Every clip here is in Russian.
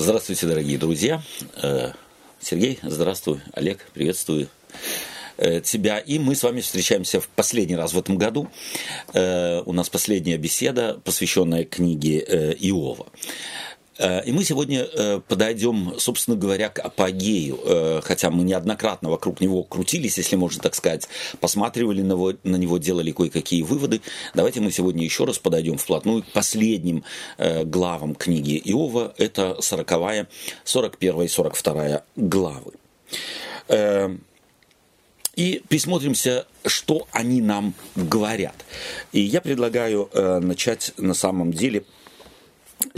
Здравствуйте, дорогие друзья. Э, Сергей, здравствуй. Олег, приветствую э, тебя. И мы с вами встречаемся в последний раз в этом году. Э, у нас последняя беседа, посвященная книге Иова. Э, и мы сегодня э, подойдем, собственно говоря, к апогею, э, хотя мы неоднократно вокруг него крутились, если можно так сказать, посматривали на него, на него делали кое-какие выводы. Давайте мы сегодня еще раз подойдем вплотную к последним главам книги Иова. Это 40, 41 и 42 главы. И присмотримся, что они нам говорят. И я предлагаю начать на самом деле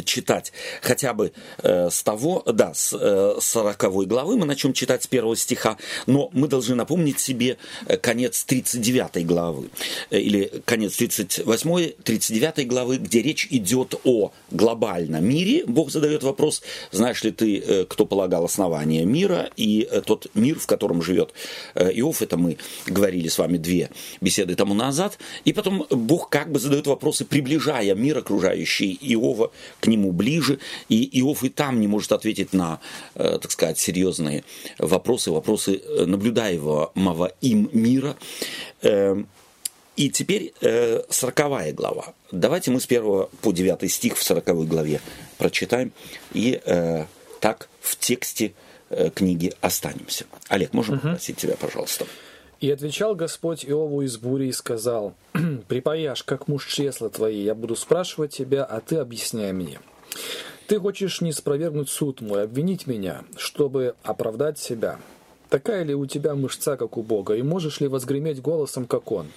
читать. Хотя бы э, с того, да, с э, 40 главы, мы начнем читать с первого стиха, но мы должны напомнить себе э, конец 39 главы, э, или конец 38, 39 главы, где речь идет о глобальном мире. Бог задает вопрос, знаешь ли ты, э, кто полагал основание мира, и э, тот мир, в котором живет э, Иов, это мы говорили с вами две беседы тому назад, и потом Бог как бы задает вопросы, приближая мир окружающий Иова к нему ближе, и Иов и там не может ответить на, э, так сказать, серьезные вопросы, вопросы э, наблюдаемого им мира. Эм, и теперь э, сороковая глава. Давайте мы с 1 по 9 стих в сороковой главе прочитаем и так в тексте книги останемся. Олег, можем угу. попросить тебя, пожалуйста? И отвечал Господь Иову из бури и сказал, «Припаяшь, как муж чресла твои, я буду спрашивать тебя, а ты объясняй мне. Ты хочешь не спровергнуть суд мой, обвинить меня, чтобы оправдать себя. Такая ли у тебя мышца, как у Бога, и можешь ли возгреметь голосом, как Он?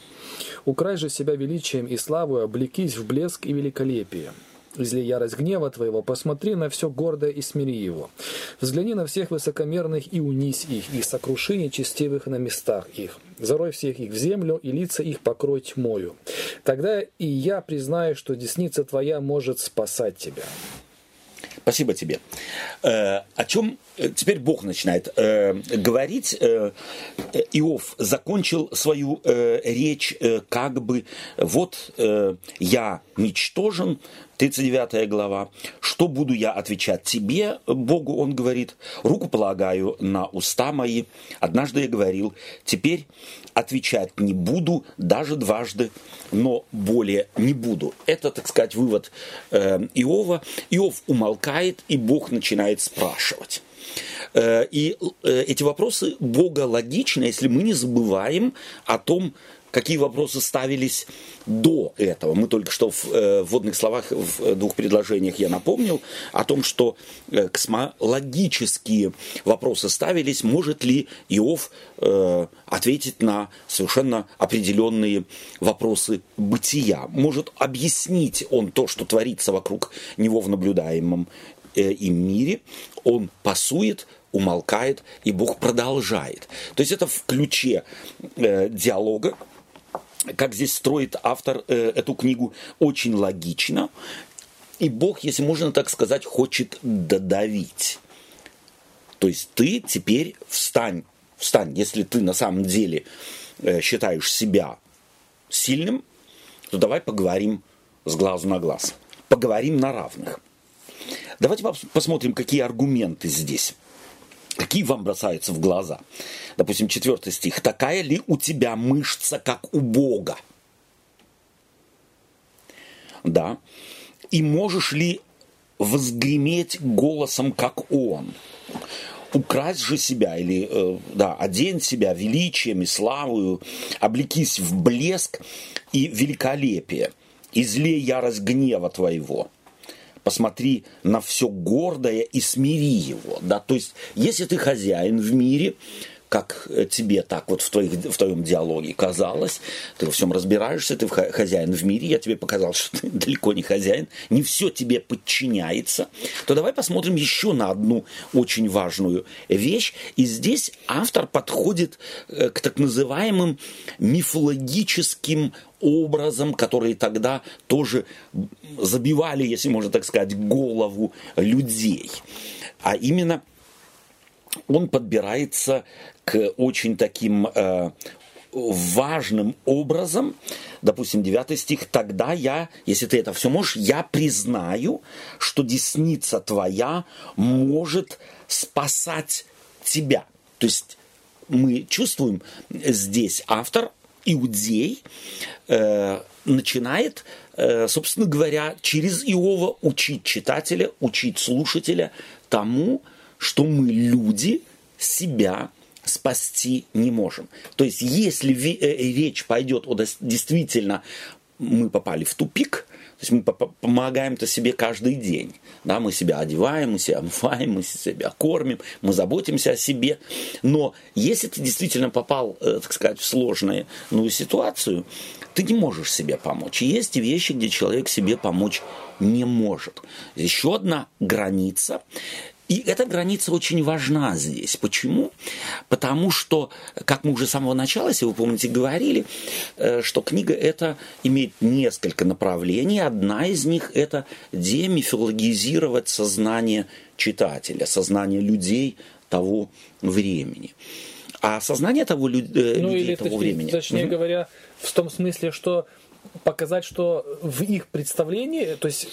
Украй же себя величием и славой, облекись в блеск и великолепие». Изли ярость гнева твоего, посмотри на все гордое и смири его. Взгляни на всех высокомерных и унись их, и сокруши нечестивых на местах их. Зарой всех их в землю, и лица их покрой тьмою. Тогда и я признаю, что десница твоя может спасать тебя. Спасибо тебе. Э, о чем теперь Бог начинает э, говорить? Э, Иов закончил свою э, речь э, как бы вот э, я ничтожен, 39 глава. Что буду я отвечать тебе, Богу, он говорит, руку полагаю на уста мои. Однажды я говорил, теперь отвечать не буду даже дважды, но более не буду. Это, так сказать, вывод э, Иова. Иов умолкает, и Бог начинает спрашивать. Э, и э, эти вопросы Бога логичны, если мы не забываем о том, какие вопросы ставились до этого. Мы только что в э, вводных словах, в двух предложениях я напомнил о том, что космологические вопросы ставились, может ли Иов ответить на совершенно определенные вопросы бытия. Может объяснить он то, что творится вокруг него в наблюдаемом э, им мире. Он пасует, умолкает, и Бог продолжает. То есть это в ключе э, диалога, как здесь строит автор э, эту книгу, очень логично. И Бог, если можно так сказать, хочет додавить. То есть ты теперь встань, встань, если ты на самом деле э, считаешь себя сильным, то давай поговорим с глазу на глаз. Поговорим на равных. Давайте посмотрим, какие аргументы здесь. Какие вам бросаются в глаза? Допустим, четвертый стих. Такая ли у тебя мышца, как у Бога? Да. И можешь ли возгреметь голосом, как Он? Украсть же себя или, э, да, одень себя величием и славою, облекись в блеск и великолепие, излей ярость гнева твоего – посмотри на все гордое и смири его. Да? То есть, если ты хозяин в мире, как тебе так вот в, твоих, в твоем диалоге казалось, ты во всем разбираешься, ты хозяин в мире, я тебе показал, что ты далеко не хозяин, не все тебе подчиняется, то давай посмотрим еще на одну очень важную вещь. И здесь автор подходит э, к так называемым мифологическим образом, которые тогда тоже забивали, если можно так сказать, голову людей. А именно он подбирается к очень таким э, важным образом, допустим, 9 стих, тогда я, если ты это все можешь, я признаю, что десница твоя может спасать тебя. То есть мы чувствуем здесь автор, иудей, э, начинает, э, собственно говоря, через Иова учить читателя, учить слушателя тому, что мы люди себя спасти не можем. То есть, если э, речь пойдет о действительно мы попали в тупик, то есть мы помогаем-то себе каждый день. Да, мы себя одеваем, мы себя омываем, мы себя кормим, мы заботимся о себе. Но если ты действительно попал, э, так сказать, в сложную ну, ситуацию, ты не можешь себе помочь. есть вещи, где человек себе помочь не может. Еще одна граница и эта граница очень важна здесь. Почему? Потому что, как мы уже с самого начала, если вы помните, говорили, э, что книга эта имеет несколько направлений. Одна из них – это демифилогизировать сознание читателя, сознание людей того времени. А сознание того, люд... Э, ну, людей или, того точнее, времени... Точнее mm-hmm. говоря, в том смысле, что показать, что в их представлении, то есть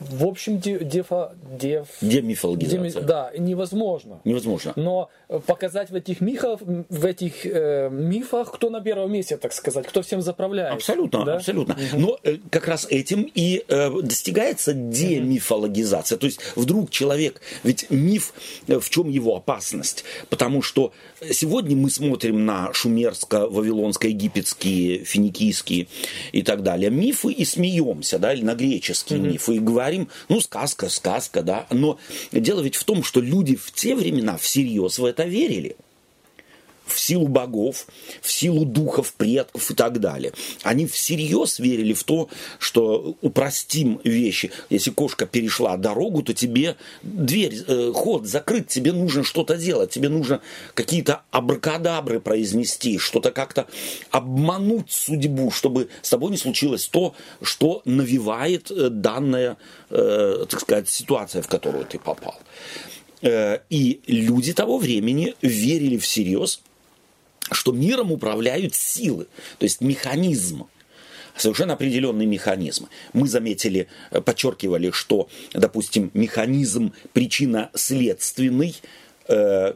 в общем дефа, деф, демифологизация. Деми, да, невозможно. Невозможно. Но показать в этих мифах, в этих э, мифах, кто на первом месте, так сказать, кто всем заправляет. Абсолютно, да? абсолютно. Угу. Но э, как раз этим и э, достигается демифологизация. Угу. То есть вдруг человек, ведь миф, э, в чем его опасность? Потому что сегодня мы смотрим на шумерско-вавилонско-египетские, финикийские и так далее мифы и смеемся, да, или на греческие mm-hmm. мифы и говорим, ну, сказка, сказка, да. Но дело ведь в том, что люди в те времена всерьез в это верили в силу богов, в силу духов предков и так далее. Они всерьез верили в то, что упростим вещи. Если кошка перешла дорогу, то тебе дверь, э, ход закрыт, тебе нужно что-то делать, тебе нужно какие-то абракадабры произнести, что-то как-то обмануть судьбу, чтобы с тобой не случилось то, что навевает э, данная, э, так сказать, ситуация, в которую ты попал. Э, и люди того времени верили всерьез что миром управляют силы, то есть механизм совершенно определенный механизм. Мы заметили, э, подчеркивали, что, допустим, механизм причинно-следственный э,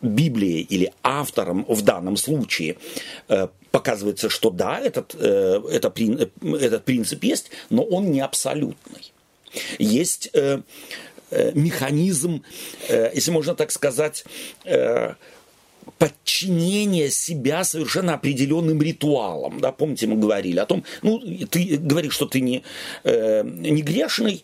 Библии или автором в данном случае э, показывается, что да, этот, э, это, этот принцип есть, но он не абсолютный. Есть э, э, механизм, э, если можно так сказать, э, подчинение себя совершенно определенным ритуалам. Да, помните, мы говорили о том, ну, ты говоришь, что ты не, э, не грешный,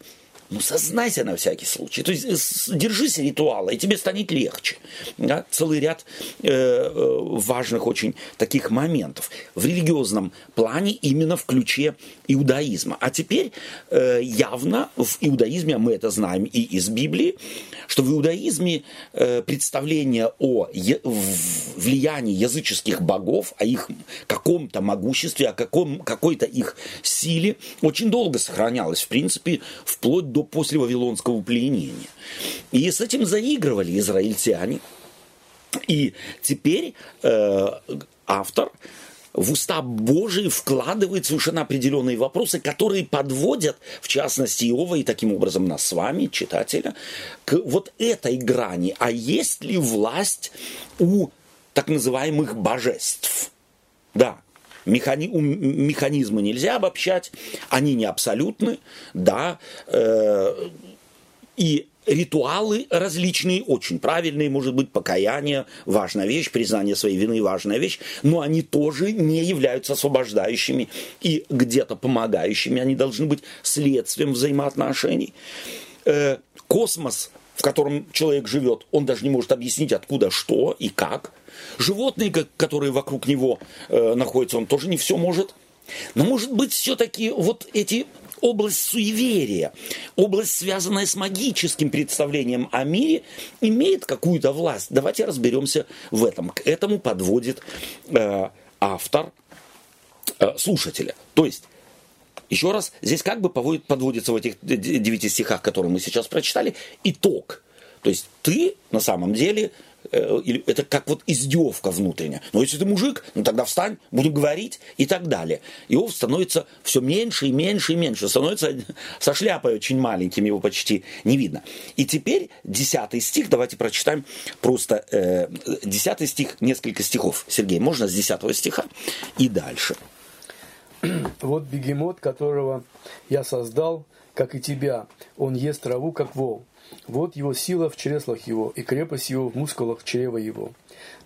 ну, сознайся на всякий случай. То есть э, держись ритуала, и тебе станет легче. Да? Целый ряд э, э, важных очень таких моментов. В религиозном плане именно в ключе иудаизма. А теперь э, явно в иудаизме, а мы это знаем и из Библии, что в иудаизме э, представление о е- влиянии языческих богов, о их каком-то могуществе, о каком, какой-то их силе очень долго сохранялось, в принципе, вплоть до после Вавилонского пленения. И с этим заигрывали израильтяне. И теперь э, автор в уста Божии вкладывает совершенно определенные вопросы, которые подводят, в частности, Иова и таким образом нас с вами, читателя, к вот этой грани. А есть ли власть у так называемых божеств? Да, Механи... Механизмы нельзя обобщать, они не абсолютны, да, э, и ритуалы различные, очень правильные, может быть, покаяние, важная вещь, признание своей вины, важная вещь, но они тоже не являются освобождающими и где-то помогающими, они должны быть следствием взаимоотношений. Э, космос, в котором человек живет, он даже не может объяснить, откуда что и как – Животные, которые вокруг него э, находятся, он тоже не все может. Но может быть все-таки вот эти область суеверия, область, связанная с магическим представлением о мире, имеет какую-то власть. Давайте разберемся в этом. К этому подводит э, автор э, слушателя. То есть, еще раз, здесь как бы подводится в этих девяти стихах, которые мы сейчас прочитали, итог. То есть ты на самом деле э, это как вот издевка внутренняя. Но если ты мужик, ну тогда встань, будем говорить и так далее. Иов становится все меньше и меньше и меньше, становится со шляпой очень маленьким, его почти не видно. И теперь десятый стих, давайте прочитаем просто э, стих, несколько стихов. Сергей, можно с десятого стиха и дальше. Вот бегемот, которого я создал, как и тебя, он ест траву, как вол. Вот его сила в чреслах его, и крепость его в мускулах чрева его.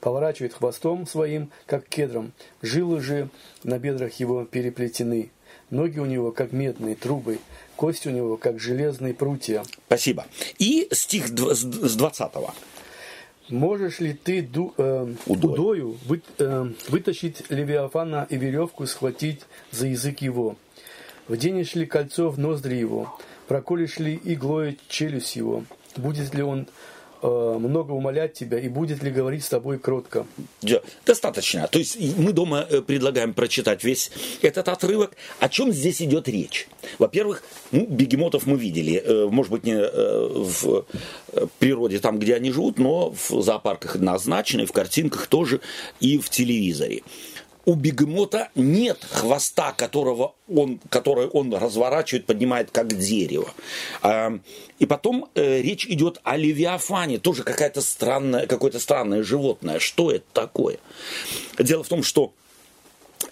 Поворачивает хвостом своим, как кедром, жилы же на бедрах его переплетены. Ноги у него, как медные трубы, кости у него, как железные прутья. Спасибо. И стих с 20 Можешь ли ты ду, э, Удой. удою вы, э, вытащить Левиафана и веревку схватить за язык его? Вденешь ли кольцо в ноздри его? Проколешь ли иглой челюсть его? Будет ли он много умолять тебя и будет ли говорить с тобой кротко? Достаточно. То есть мы дома э, предлагаем прочитать весь этот отрывок. О чем здесь идет речь? Во-первых, ну, бегемотов мы видели. Э, может быть, не в природе, там, где они живут, но в зоопарках однозначно, и в картинках тоже, и в телевизоре у бегемота нет хвоста, которого он, который он разворачивает, поднимает как дерево. А, и потом э, речь идет о левиафане, тоже какая-то странная, какое-то странное животное. Что это такое? Дело в том, что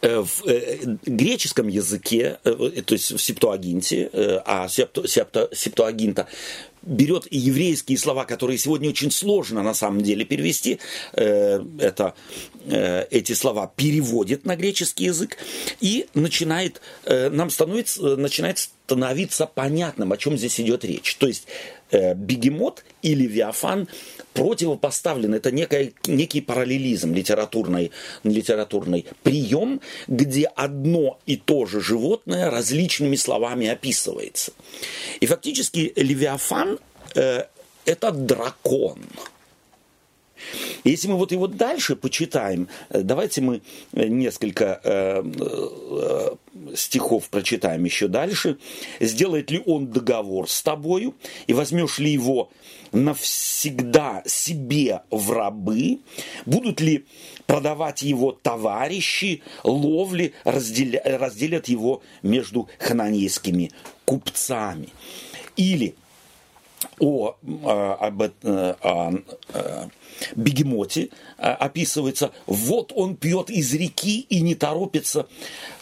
э, в э, греческом языке, то есть в септуагинте, а септуагинта берет еврейские слова, которые сегодня очень сложно на самом деле перевести, э, это, э, эти слова переводит на греческий язык и начинает, э, нам становится, начинает становиться понятным, о чем здесь идет речь. То есть бегемот или виафан противопоставлен. Это некий, некий параллелизм, литературный, литературный прием, где одно и то же животное различными словами описывается. И фактически Левиафан э, это дракон. Если мы вот его дальше почитаем, э, давайте мы несколько э, э, стихов прочитаем еще дальше. «Сделает ли он договор с тобою, и возьмешь ли его навсегда себе в рабы? Будут ли продавать его товарищи, ловли, разделя, разделят его между хананейскими купцами?» Или о, а, об, о, о, о бегемоте а, описывается, вот он пьет из реки и не торопится,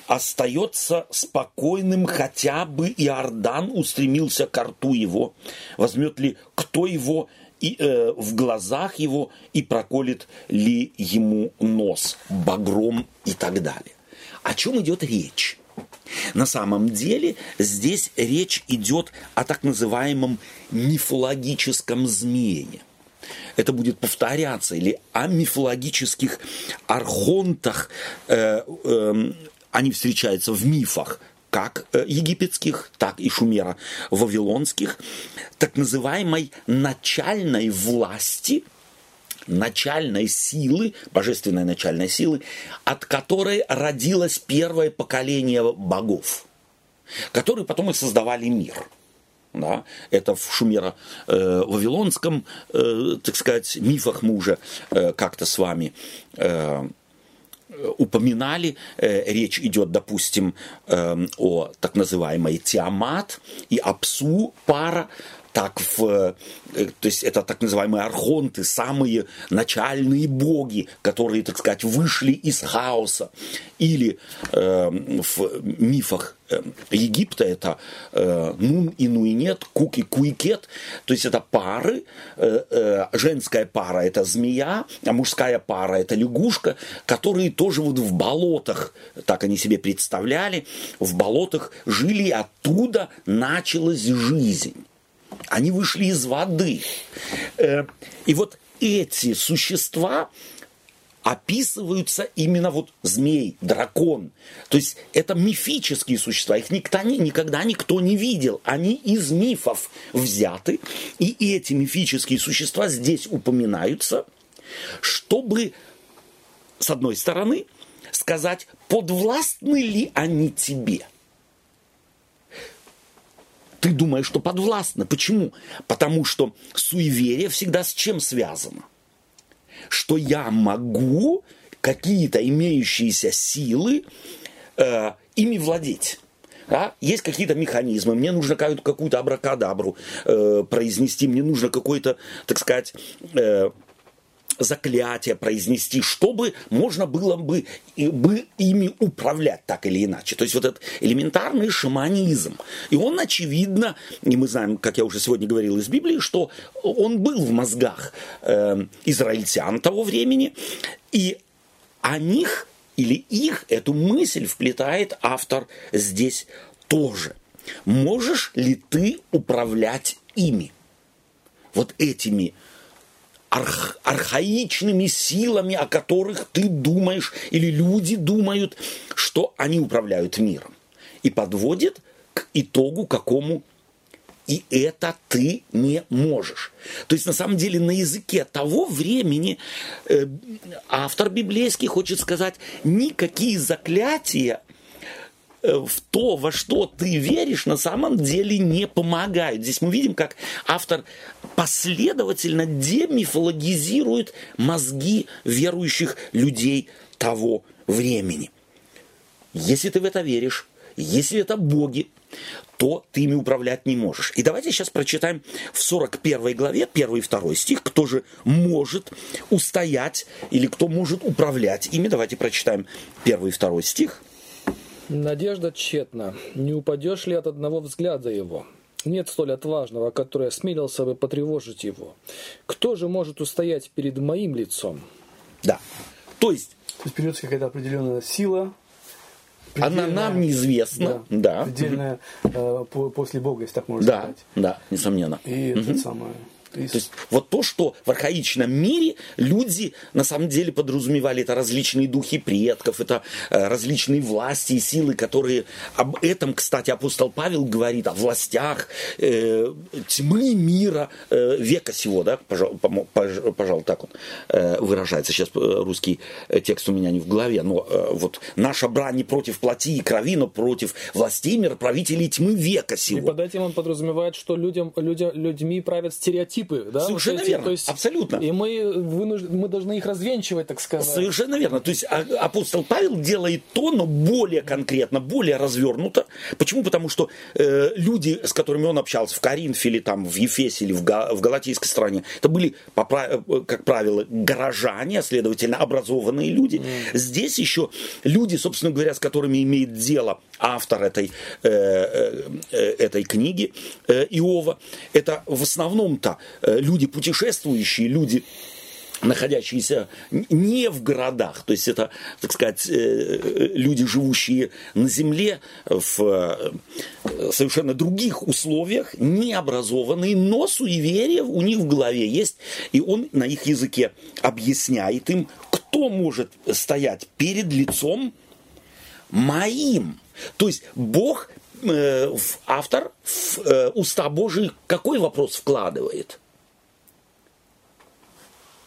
остается спокойным, хотя бы Иордан устремился к рту его. Возьмет ли кто его и, э, в глазах его и проколет ли ему нос багром и так далее. О чем идет речь? На самом деле здесь речь идет о так называемом мифологическом змее. Это будет повторяться, или о мифологических архонтах. Э, э, они встречаются в мифах, как э, египетских, так и шумеро-вавилонских, так называемой начальной власти – начальной силы, божественной начальной силы, от которой родилось первое поколение богов, которые потом и создавали мир. Да, это в шумеро-вавилонском, э, так сказать, мифах мы уже э, как-то с вами э, упоминали. Э, речь идет, допустим, э, о так называемой Тиамат и Апсу пара, так в, э, то есть это так называемые архонты, самые начальные боги, которые, так сказать, вышли из хаоса. Или э, в мифах э, Египта это э, Нун и Нуинет, Кук и Куикет, то есть это пары, э, э, женская пара это змея, а мужская пара это лягушка, которые тоже вот в болотах, так они себе представляли, в болотах жили, оттуда началась жизнь. Они вышли из воды. Э, и вот эти существа описываются именно вот змей, дракон. То есть это мифические существа, их никогда, никогда никто не видел. Они из мифов взяты, и эти мифические существа здесь упоминаются, чтобы, с одной стороны, сказать, подвластны ли они тебе – ты думаешь, что подвластно. Почему? Потому что суеверие всегда с чем связано? что я могу какие-то имеющиеся силы э, ими владеть. Да? Есть какие-то механизмы, мне нужно какую-то абракадабру э, произнести, мне нужно какой-то, так сказать, э, заклятие произнести, чтобы можно было бы, бы ими управлять так или иначе. То есть вот этот элементарный шаманизм. И он, очевидно, и мы знаем, как я уже сегодня говорил из Библии, что он был в мозгах э, израильтян того времени, и о них или их эту мысль вплетает автор здесь тоже. Можешь ли ты управлять ими? Вот этими арх, архаичными силами, о которых ты думаешь, или люди думают, что они управляют миром. И подводит к итогу какому и это ты не можешь. То есть, на самом деле, на языке того времени э, автор библейский хочет сказать, никакие заклятия в то, во что ты веришь, на самом деле не помогают. Здесь мы видим, как автор последовательно демифологизирует мозги верующих людей того времени. Если ты в это веришь, если это боги, то ты ими управлять не можешь. И давайте сейчас прочитаем в 41 главе, 1 и 2 стих, кто же может устоять или кто может управлять ими. Давайте прочитаем 1 и 2 стих. Надежда тщетна. Не упадешь ли от одного взгляда его? Нет столь отважного, который осмелился бы потревожить его. Кто же может устоять перед моим лицом? Да. То есть... То есть придется какая-то определенная сила, Она нам неизвестна. Да. да. Предельная э, после Бога, если так можно да, сказать. Да, несомненно. И угу. это самое то есть... то есть вот то, что в архаичном мире люди на самом деле подразумевали, это различные духи предков, это э, различные власти и силы, которые об этом, кстати, апостол Павел говорит о властях э, тьмы мира э, века сего, да, пожалуй, пожалуй, так он э, выражается. Сейчас э, русский э, текст у меня не в голове, но э, вот наша брань не против плоти и крови, но против властей мироправителей тьмы века сего. И под этим он подразумевает, что людям, людям, людьми правят стереотипы стереотипы, да? Совершенно вот эти, верно, есть, абсолютно. И мы, вынуж... мы должны их развенчивать, так сказать. Совершенно верно. То есть а, апостол Павел делает то, но более конкретно, более развернуто. Почему? Потому что э, люди, с которыми он общался в Коринфе или там в Ефесе или в, Га... в Галатийской стране, это были, э, как правило, горожане, а следовательно, образованные люди. Mm. Здесь еще люди, собственно говоря, с которыми имеет дело автор этой, э, э, этой книги э, Иова, это в основном-то люди путешествующие, люди находящиеся не в городах, то есть это, так сказать, люди, живущие на земле в совершенно других условиях, необразованные, но суеверия у них в голове есть, и он на их языке объясняет им, кто может стоять перед лицом моим. То есть Бог, автор в уста Божии какой вопрос вкладывает –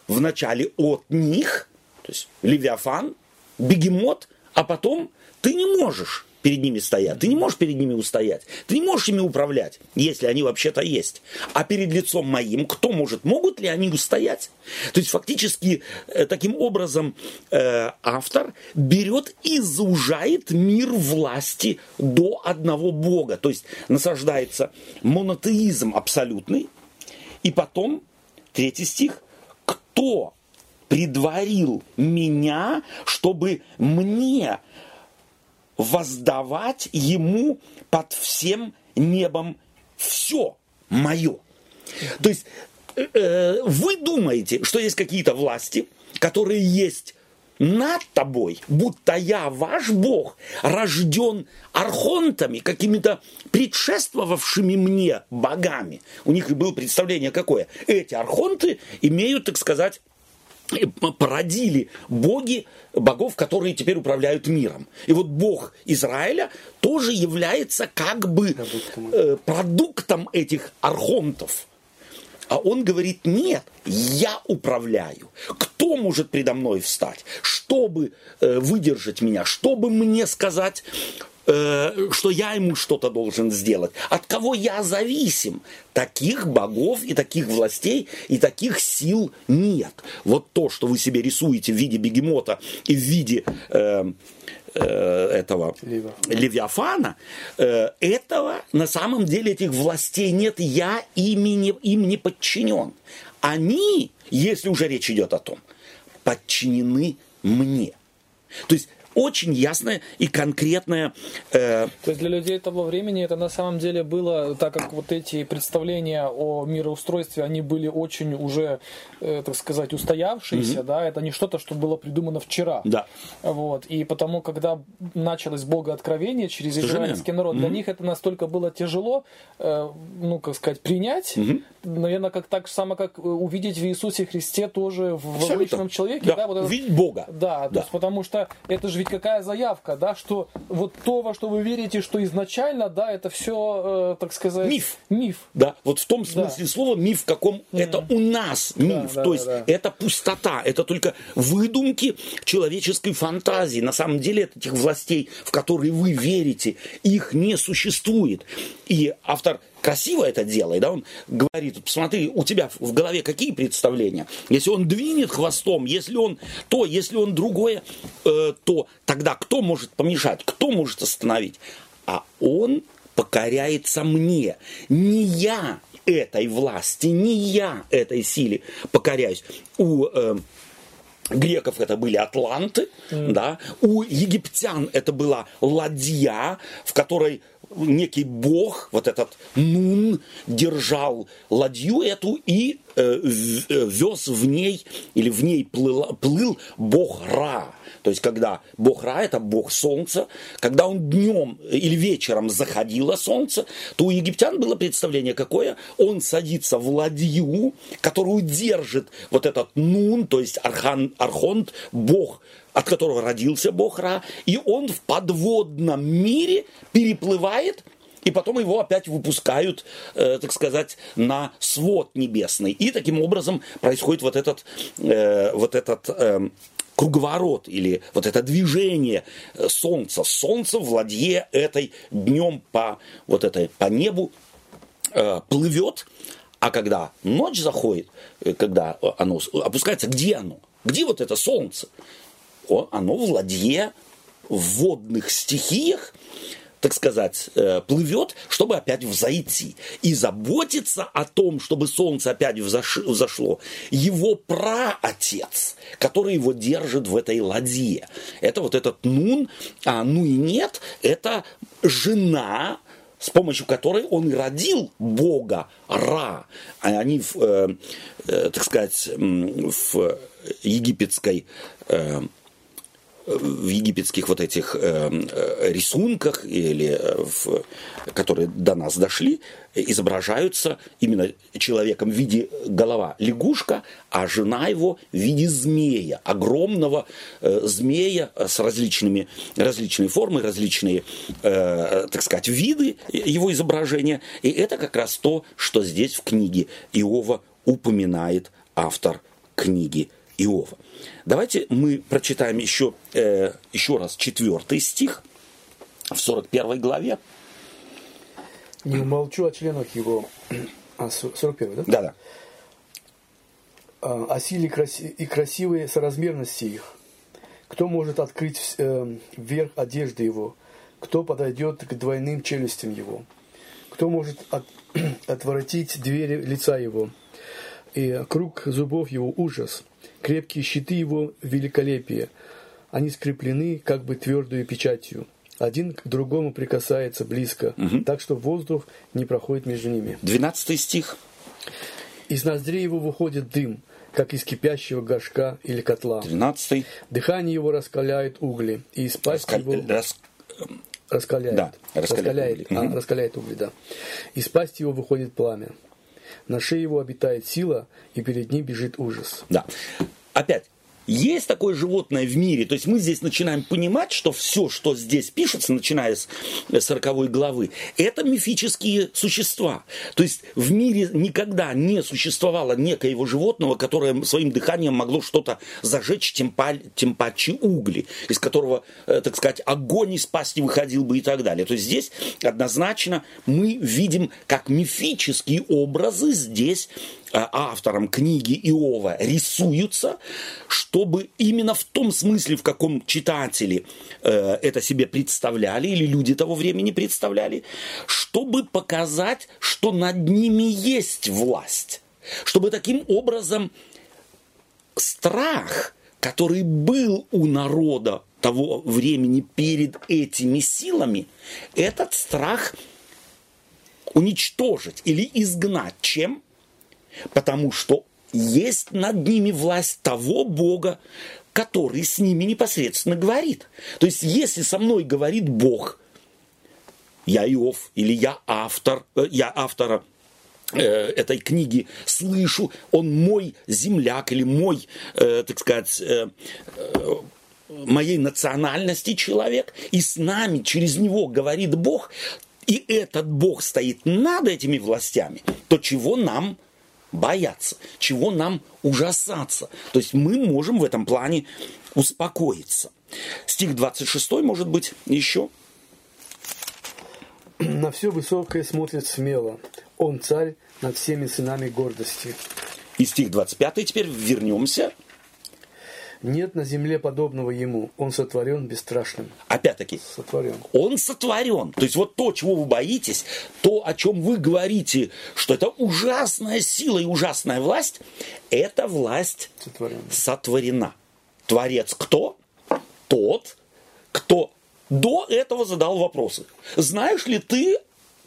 вначале от них, то есть Левиафан, бегемот, а потом ты не можешь перед ними стоять. Ты не можешь перед ними устоять. Ты не можешь ими управлять, если они вообще-то есть. А перед лицом моим, кто может, могут ли они устоять? То есть фактически э, таким образом э, автор берет и заужает мир власти до одного Бога. То есть насаждается монотеизм абсолютный. И потом, третий стих, кто предварил меня, чтобы мне воздавать ему под всем небом все мое. То есть э, э, вы думаете, что есть какие-то власти, которые есть над тобой, будто я ваш Бог, рожден архонтами, какими-то предшествовавшими мне богами. У них было представление какое? Эти архонты имеют, так сказать, породили боги, богов, которые теперь управляют миром. И вот бог Израиля тоже является как бы э, продуктом этих архонтов. А он говорит, нет, я управляю. Кто может предо мной встать? Чтобы э, выдержать меня? Чтобы мне сказать, э, что я ему что-то должен сделать. От кого я зависим? Таких богов и таких властей и таких сил нет. Вот то, что вы себе рисуете в виде бегемота и в виде э, э, этого Левиафана. Левиафана, э, этого на самом деле этих властей нет, я ими не, им не подчинен. Они, если уже речь идет о том, подчинены мне. То есть очень ясная и конкретная э, То есть для людей того времени это на самом деле было, так как вот эти представления о мироустройстве, они были очень уже, э, так сказать, устоявшиеся, да, это не что-то, что было придумано вчера. Да. Вот. И потому, когда началось богооткровение через израильский народ, для них это настолько было тяжело, э, ну, как сказать, принять, наверное, как так же само, как э, увидеть в Иисусе Христе тоже в Абсолютно. обычном человеке, Да, да, вот это- видеть Бога. да, то Да. есть потому что это же ведь какая заявка, да, что вот то, во что вы верите, что изначально, да, это все, так сказать... Миф. Миф. Да, вот в том смысле слова миф, в каком это у нас миф. да, То да, есть да. это пустота, это только выдумки человеческой фантазии. На самом деле этих властей, в которые вы верите, их не существует. И автор красиво это делает, да, он говорит, посмотри, у тебя в голове какие представления? Если он двинет хвостом, если он то, если он другое, э, то тогда кто может помешать, кто может остановить? А он покоряется мне. Не я этой власти, не я этой силе покоряюсь. У э, греков это были атланты, да, у египтян это была ладья, в которой некий бог, вот этот Нун, держал ладью эту и э, э, вез в ней, или в ней плыл, плыл бог Ра. То есть, когда бог Ра, это бог солнца, когда он днем или вечером заходило солнце, то у египтян было представление какое? Он садится в ладью, которую держит вот этот Нун, то есть архан, архонт, бог, от которого родился бог Ра, и он в подводном мире переплывает и потом его опять выпускают, э, так сказать, на свод небесный. И таким образом происходит вот этот, э, вот этот эм, круговорот или вот это движение э, Солнца. Солнце в ладье этой днем по, вот этой, по небу э, плывет, а когда ночь заходит, э, когда оно опускается, где оно? Где вот это солнце? Оно в ладье, в водных стихиях, так сказать, э, плывет, чтобы опять взойти. И заботиться о том, чтобы солнце опять взош- взошло, его праотец, который его держит в этой ладье. Это вот этот Нун, а ну и нет, это жена с помощью которой он родил Бога Ра. А Они, э, э, так сказать, в египетской э, в египетских вот этих э, э, рисунках, или э, в, которые до нас дошли, изображаются именно человеком в виде голова лягушка, а жена его в виде змея, огромного змея с различными, различные формы, различные, так сказать, виды его изображения. И это как раз то, что здесь в книге Иова упоминает автор книги Иова. Давайте мы прочитаем еще, э, еще раз четвертый стих в 41 главе. Не умолчу о членах его. А, сор- 41, да? Да-да. А, О силе и красивой соразмерности их. Кто может открыть вс- э, верх одежды его? Кто подойдет к двойным челюстям его? Кто может от- отворотить двери лица его? И круг зубов его ужас. Крепкие щиты его великолепие. Они скреплены как бы твердую печатью. Один к другому прикасается близко, так что воздух не проходит между ними. 12 стих. Из ноздрей его выходит дым, как из кипящего горшка или котла. 13 Дыхание его раскаляет угли, и из пасти Раска- его рас- раскаляет. Да, раскаляет угли. а, Мгм. раскаляет угли, да. Из пасти его выходит пламя. На шее его обитает сила, и перед ним бежит ужас. Да. Опять, есть такое животное в мире. То есть мы здесь начинаем понимать, что все, что здесь пишется, начиная с 40 главы, это мифические существа. То есть в мире никогда не существовало некоего животного, которое своим дыханием могло что-то зажечь, тем, тем паче угли, из которого, э, так сказать, огонь из пасти выходил бы и так далее. То есть здесь однозначно мы видим, как мифические образы здесь Э, автором книги Иова рисуются, чтобы именно в том смысле, в каком читатели э, это себе представляли, или люди того времени представляли, чтобы показать, что над ними есть власть. Чтобы таким образом страх, который был у народа того времени перед этими силами, этот страх уничтожить или изгнать. Чем? Потому что есть над ними власть того Бога, который с ними непосредственно говорит. То есть, если со мной говорит Бог, я Иов, или я автор, э, я автора э, этой книги слышу, он мой земляк или мой, э, так сказать, моей национальности человек, и с нами через него говорит Бог, и этот Бог стоит над этими властями, то чего нам бояться, чего нам ужасаться. То есть мы можем в этом плане успокоиться. Стих 26, может быть, еще. На все высокое смотрит смело. Он царь над всеми сынами гордости. И стих 25 теперь вернемся нет на земле подобного ему. Он сотворен бесстрашным. Опять-таки. Сотворен. Он сотворен. То есть вот то, чего вы боитесь, то, о чем вы говорите, что это ужасная сила и ужасная власть, эта власть Сотворен. сотворена. Творец кто? Тот, кто до этого задал вопросы. Знаешь ли ты,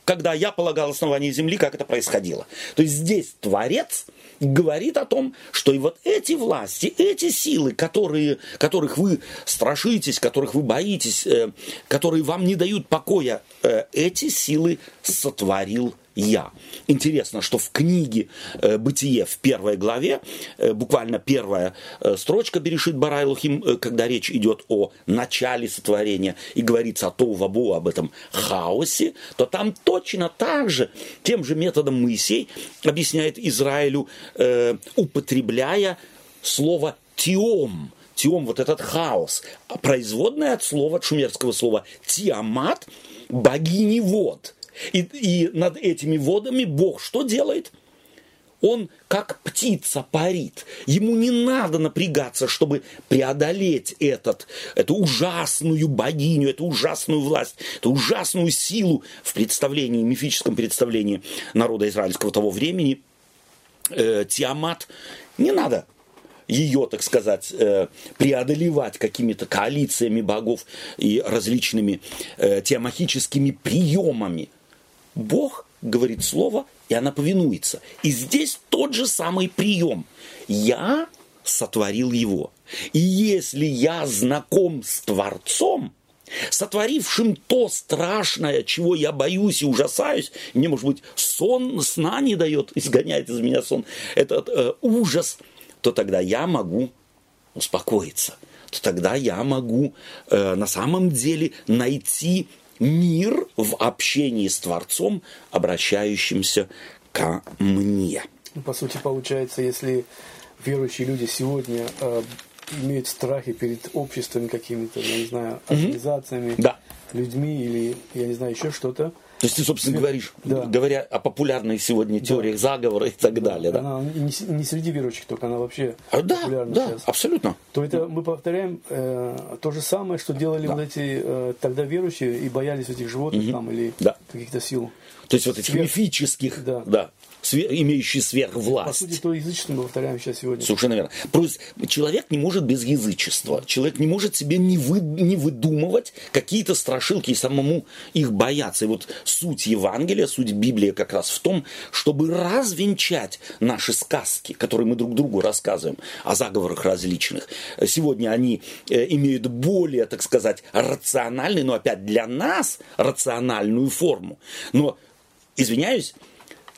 когда я полагал основание Земли, как это происходило? То есть здесь Творец – говорит о том, что и вот эти власти, эти силы, которые, которых вы страшитесь, которых вы боитесь, э, которые вам не дают покоя, э, эти силы сотворил я. Интересно, что в книге э, «Бытие» в первой главе, э, буквально первая э, строчка Берешит Барайлухим, э, когда речь идет о начале сотворения и говорится о Тоу об этом хаосе, то там точно так же, тем же методом Моисей объясняет Израилю, э, употребляя слово «тиом», Тиом, вот этот хаос, производное от слова, от шумерского слова «тиамат», богини вод – и, и над этими водами Бог что делает? Он как птица парит. Ему не надо напрягаться, чтобы преодолеть этот, эту ужасную богиню, эту ужасную власть, эту ужасную силу в представлении, мифическом представлении народа израильского того времени. Э, Тиамат. Не надо ее, так сказать, э, преодолевать какими-то коалициями богов и различными э, теомахическими приемами – Бог говорит слово, и она повинуется. И здесь тот же самый прием. Я сотворил его. И если я знаком с Творцом, сотворившим то страшное, чего я боюсь и ужасаюсь, мне, может быть, сон, сна не дает, изгоняет из меня сон, этот э, ужас, то тогда я могу успокоиться, то тогда я могу э, на самом деле найти мир в общении с Творцом, обращающимся ко мне. Ну, по сути, получается, если верующие люди сегодня э, имеют страхи перед обществами какими-то, я не знаю, организациями, да. людьми или, я не знаю, еще что-то, то есть ты, собственно, говоришь, да. говоря о популярной сегодня теориях да. заговора и так да. далее. Да? Она не, не среди верующих только, она вообще а, да, популярна да, сейчас. абсолютно. То это мы повторяем э, то же самое, что делали да. вот эти э, тогда верующие и боялись этих животных угу. там или да. каких-то сил. То есть вот этих Сверх... мифических, да. да имеющий сверхвласть. По сути, то язычество мы повторяем сейчас сегодня. Совершенно верно. Просто человек не может без язычества. Человек не может себе не, вы, не выдумывать какие-то страшилки и самому их бояться. И вот суть Евангелия, суть Библии как раз в том, чтобы развенчать наши сказки, которые мы друг другу рассказываем о заговорах различных. Сегодня они э, имеют более, так сказать, рациональную, но опять для нас рациональную форму. Но, извиняюсь,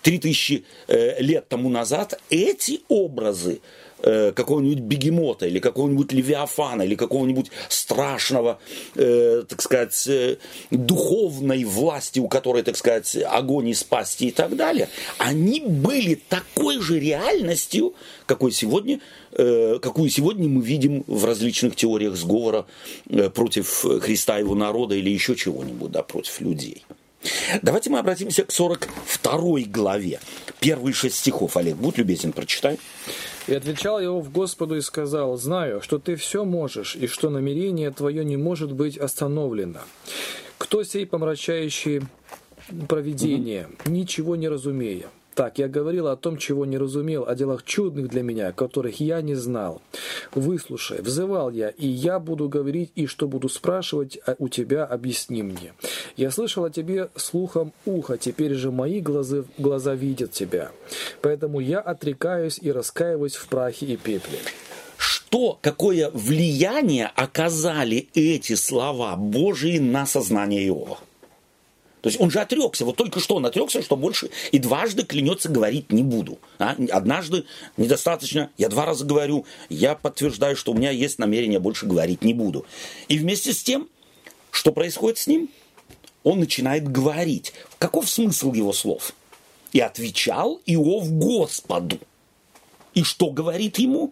3000 э, лет тому назад эти образы э, какого-нибудь бегемота или какого-нибудь левиафана или какого-нибудь страшного, э, так сказать, э, духовной власти, у которой, так сказать, огонь и спасти и так далее, они были такой же реальностью, какой сегодня, э, какую сегодня мы видим в различных теориях сговора э, против Христа и его народа или еще чего-нибудь, да, против людей. Давайте мы обратимся к 42 главе. Первые шесть стихов, Олег, будь любезен, прочитай. И отвечал Иов Господу и сказал, «Знаю, что ты все можешь, и что намерение твое не может быть остановлено. Кто сей помрачающий провидение, ничего не разумея?» Так, я говорил о том, чего не разумел, о делах чудных для меня, которых я не знал. Выслушай, взывал я, и я буду говорить, и что буду спрашивать а у тебя, объясни мне. Я слышал о тебе слухом уха, теперь же мои глаза, глаза видят тебя. Поэтому я отрекаюсь и раскаиваюсь в прахе и пепле. Что, какое влияние оказали эти слова Божии на сознание Иова? То есть он же отрекся, вот только что он отрекся, что больше и дважды клянется говорить не буду. А? Однажды недостаточно, я два раза говорю, я подтверждаю, что у меня есть намерение больше говорить не буду. И вместе с тем, что происходит с ним? Он начинает говорить. Каков смысл его слов? И отвечал Иов Господу. И что говорит ему?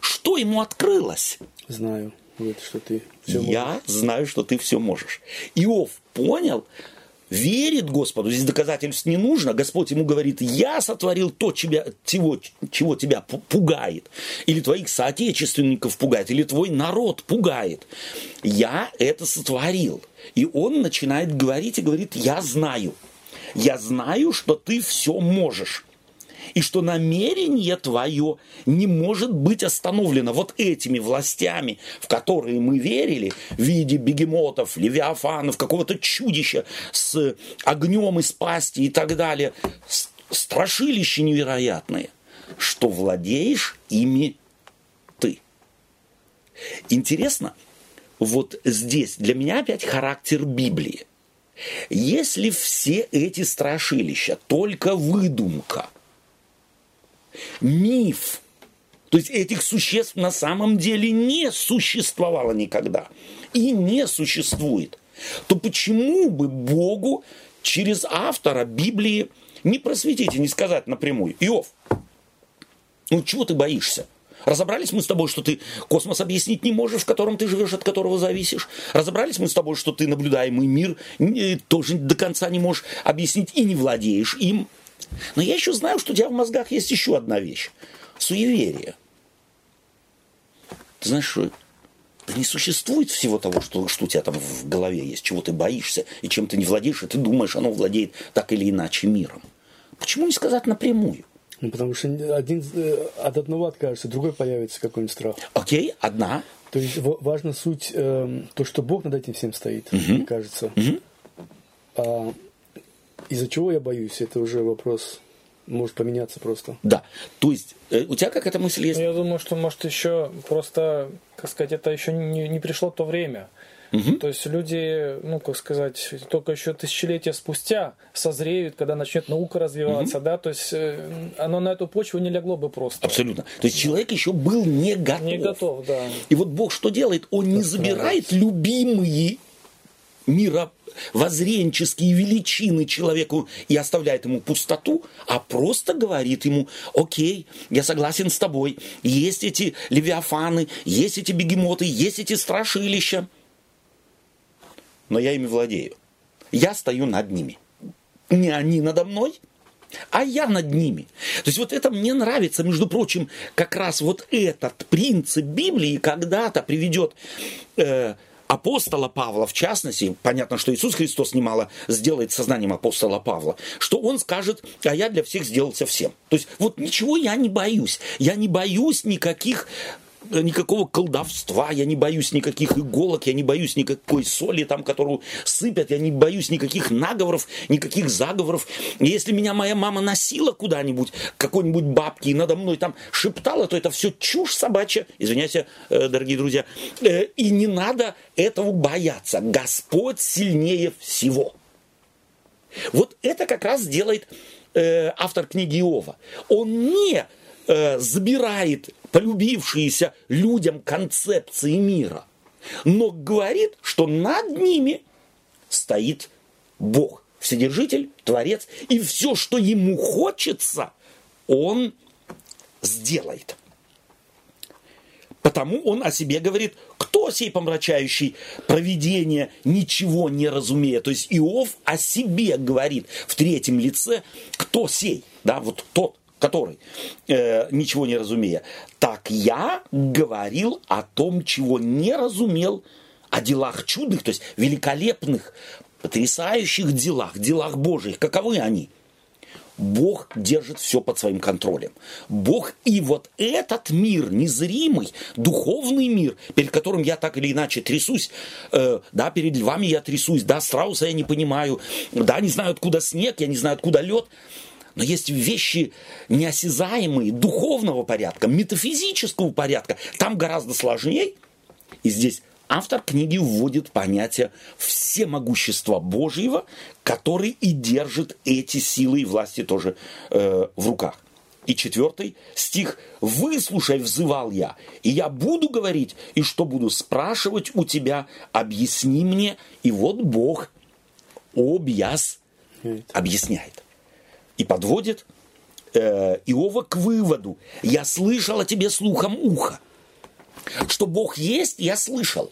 Что ему открылось? Знаю, вот, что ты все Я можешь. знаю, что ты все можешь. Иов понял, верит Господу, здесь доказательств не нужно. Господь ему говорит, я сотворил то, тебя, чего, чего тебя пугает, или твоих соотечественников пугает, или твой народ пугает. Я это сотворил. И он начинает говорить и говорит, я знаю. Я знаю, что ты все можешь и что намерение твое не может быть остановлено вот этими властями, в которые мы верили, в виде бегемотов, левиафанов, какого-то чудища с огнем из пасти и так далее, страшилища невероятные, что владеешь ими ты. Интересно, вот здесь для меня опять характер Библии. Если все эти страшилища только выдумка, миф. То есть этих существ на самом деле не существовало никогда и не существует. То почему бы Богу через автора Библии не просветить и не сказать напрямую, Иов, ну чего ты боишься? Разобрались мы с тобой, что ты космос объяснить не можешь, в котором ты живешь, от которого зависишь. Разобрались мы с тобой, что ты наблюдаемый мир тоже до конца не можешь объяснить и не владеешь им. Но я еще знаю, что у тебя в мозгах есть еще одна вещь. Суеверие. Ты знаешь, что да не существует всего того, что, что у тебя там в голове есть, чего ты боишься и чем ты не владеешь, и ты думаешь, оно владеет так или иначе миром. Почему не сказать напрямую? Ну, потому что один, э, от одного откажется, другой появится какой-нибудь страх. Окей, одна. То есть важна суть, э, то, что Бог над этим всем стоит, угу. мне кажется. Угу. А из-за чего я боюсь, это уже вопрос может поменяться просто. Да. То есть, э, у тебя как эта мысль есть? Я думаю, что, может, еще просто, как сказать, это еще не, не пришло то время. Угу. То есть люди, ну, как сказать, только еще тысячелетия спустя созреют, когда начнет наука развиваться, угу. да, то есть э, оно на эту почву не легло бы просто. Абсолютно. То есть человек еще был не готов. Не готов, да. И вот Бог что делает? Он не забирает любимые мира воззренческие величины человеку и оставляет ему пустоту, а просто говорит ему, окей, я согласен с тобой, есть эти левиафаны, есть эти бегемоты, есть эти страшилища, но я ими владею. Я стою над ними. Не они надо мной, а я над ними. То есть вот это мне нравится, между прочим, как раз вот этот принцип Библии когда-то приведет э, апостола Павла, в частности, понятно, что Иисус Христос немало сделает сознанием апостола Павла, что он скажет, а я для всех сделался всем. То есть вот ничего я не боюсь. Я не боюсь никаких никакого колдовства, я не боюсь никаких иголок, я не боюсь никакой соли там, которую сыпят, я не боюсь никаких наговоров, никаких заговоров. если меня моя мама носила куда-нибудь, какой-нибудь бабки, и надо мной там шептала, то это все чушь собачья, извиняйте, э, дорогие друзья, э, и не надо этого бояться. Господь сильнее всего. Вот это как раз делает э, автор книги Иова. Он не забирает полюбившиеся людям концепции мира, но говорит, что над ними стоит Бог, Вседержитель, Творец, и все, что ему хочется, он сделает. Потому он о себе говорит, кто сей помрачающий провидение, ничего не разумея. То есть Иов о себе говорит в третьем лице, кто сей, да, вот тот, который, э, ничего не разумея. Так я говорил о том, чего не разумел, о делах чудных, то есть великолепных, потрясающих делах, делах Божьих. Каковы они? Бог держит все под своим контролем. Бог и вот этот мир, незримый, духовный мир, перед которым я так или иначе трясусь, э, да, перед львами я трясусь, да, страуса я не понимаю, да, не знаю, откуда снег, я не знаю, откуда лед, но есть вещи неосязаемые, духовного порядка, метафизического порядка, там гораздо сложнее, и здесь автор книги вводит понятие всемогущества Божьего, который и держит эти силы и власти тоже э, в руках. И четвертый стих «Выслушай, взывал я, и я буду говорить, и что буду спрашивать у тебя, объясни мне». И вот Бог объяс объясняет. И подводит э, Иова к выводу «Я слышал о тебе слухом уха». Что Бог есть, я слышал.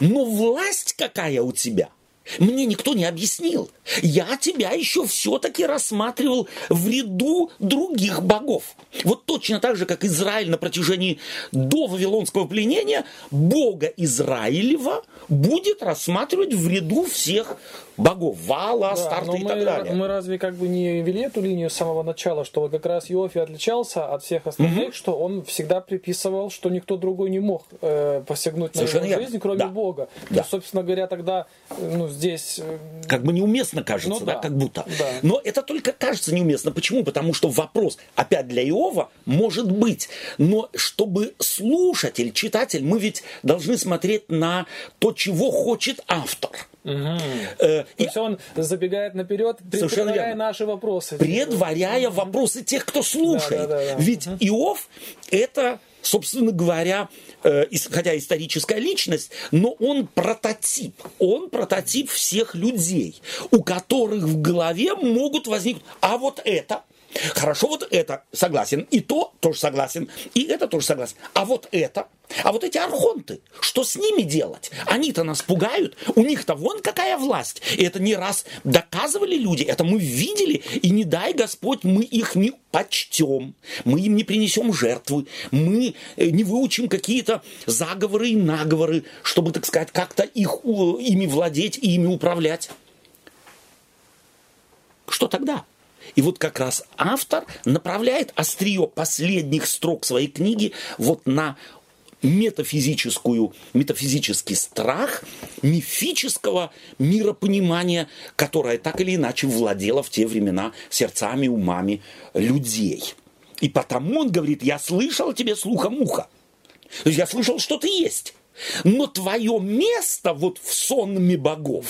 Но власть какая у тебя – мне никто не объяснил. Я тебя еще все-таки рассматривал в ряду других богов. Вот точно так же, как Израиль на протяжении до Вавилонского пленения, Бога Израилева будет рассматривать в ряду всех богов, Вала, да, и так далее. Мы разве как бы не вели эту линию с самого начала, что как раз Иофи отличался от всех остальных, угу. что он всегда приписывал, что никто другой не мог э, посягнуть Совершенно на его жизнь, кроме да. Бога. Да. То, собственно говоря, тогда ну, здесь... Э, как бы неуместно кажется, ну, да, да, как будто. Да. Но это только кажется неуместно. Почему? Потому что вопрос, опять для Иова, может быть. Но чтобы слушатель, читатель, мы ведь должны смотреть на то, чего хочет автор. Угу. Э, То есть он забегает наперед, предваряя наши вопросы. Предваряя угу. вопросы тех, кто слушает. Да, да, да, да. Ведь угу. Иов это собственно говоря, э, хотя историческая личность, но он прототип. Он прототип всех людей, у которых в голове могут возникнуть, а вот это, Хорошо, вот это согласен. И то тоже согласен. И это тоже согласен. А вот это а вот эти архонты, что с ними делать? Они-то нас пугают, у них-то вон какая власть. И это не раз доказывали люди, это мы видели, и не дай Господь, мы их не почтем, мы им не принесем жертвы, мы э, не выучим какие-то заговоры и наговоры, чтобы, так сказать, как-то их, ими владеть и ими управлять. Что тогда? И вот как раз автор направляет острие последних строк своей книги вот на метафизическую, метафизический страх мифического миропонимания, которое так или иначе владело в те времена сердцами, умами людей. И потому он говорит, я слышал тебе слухом уха. То есть я слышал, что ты есть. Но твое место вот в сонме богов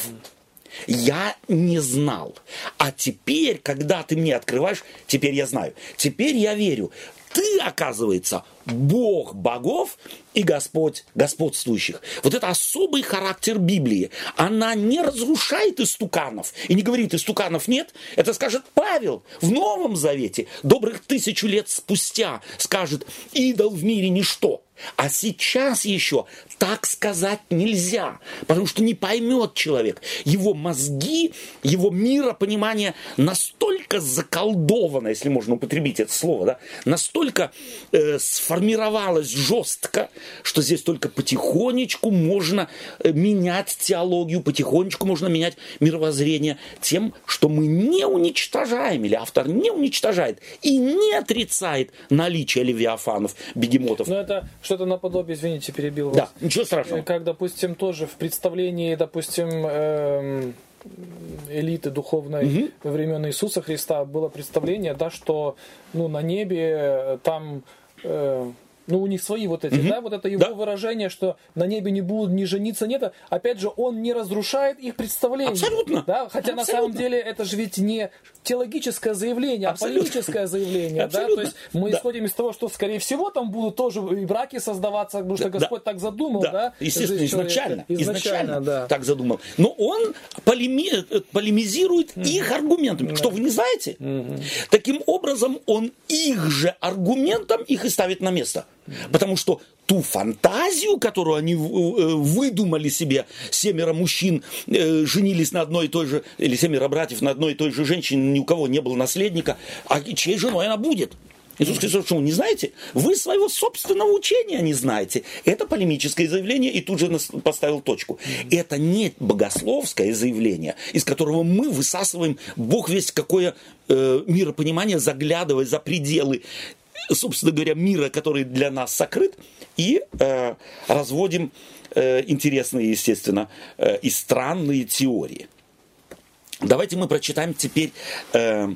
я не знал. А теперь, когда ты мне открываешь, теперь я знаю. Теперь я верю ты, оказывается, Бог богов и Господь господствующих. Вот это особый характер Библии. Она не разрушает истуканов и не говорит, истуканов нет. Это скажет Павел в Новом Завете, добрых тысячу лет спустя, скажет, идол в мире ничто. А сейчас еще так сказать нельзя, потому что не поймет человек. Его мозги, его миропонимание настолько заколдовано, если можно употребить это слово, да, настолько э, сформировалось жестко, что здесь только потихонечку можно э, менять теологию, потихонечку можно менять мировоззрение тем, что мы не уничтожаем, или автор не уничтожает и не отрицает наличие левиафанов, бегемотов. Но это что-то наподобие, извините, перебил вас. Да, ничего страшного. Как, допустим, тоже в представлении, допустим, эм, элиты духовной угу. во времен Иисуса Христа было представление, да, что ну, на небе там э, Ну, у них свои вот эти, да, вот это его Да. выражение, что на небе не будут ни жениться, нет. Опять же, он не разрушает их представление. Абсолютно. Да, хотя на Абсолютно. самом деле это же ведь не теологическое заявление, а Абсолютно. политическое заявление. Да? То есть мы Да. исходим из того, что, скорее всего, там будут тоже и браки создаваться, потому что Да, Господь так задумал, да? естественно, жизнь человека. изначально, Изначально, изначально да. так задумал. Но он полеми- полемизирует их аргументами. Что, вы не знаете? Таким образом, он их же аргументом их и ставит на место. Потому что ту фантазию, которую они э, выдумали себе, семеро мужчин э, женились на одной и той же, или семеро братьев на одной и той же женщине, ни у кого не было наследника, а чьей женой она будет? Иисус Христос, что вы не знаете? Вы своего собственного учения не знаете. Это полемическое заявление, и тут же поставил точку. Это не богословское заявление, из которого мы высасываем Бог весь какое э, миропонимание, заглядывая за пределы, собственно говоря, мира, который для нас сокрыт, и э, разводим э, интересные, естественно, э, и странные теории. Давайте мы прочитаем теперь э,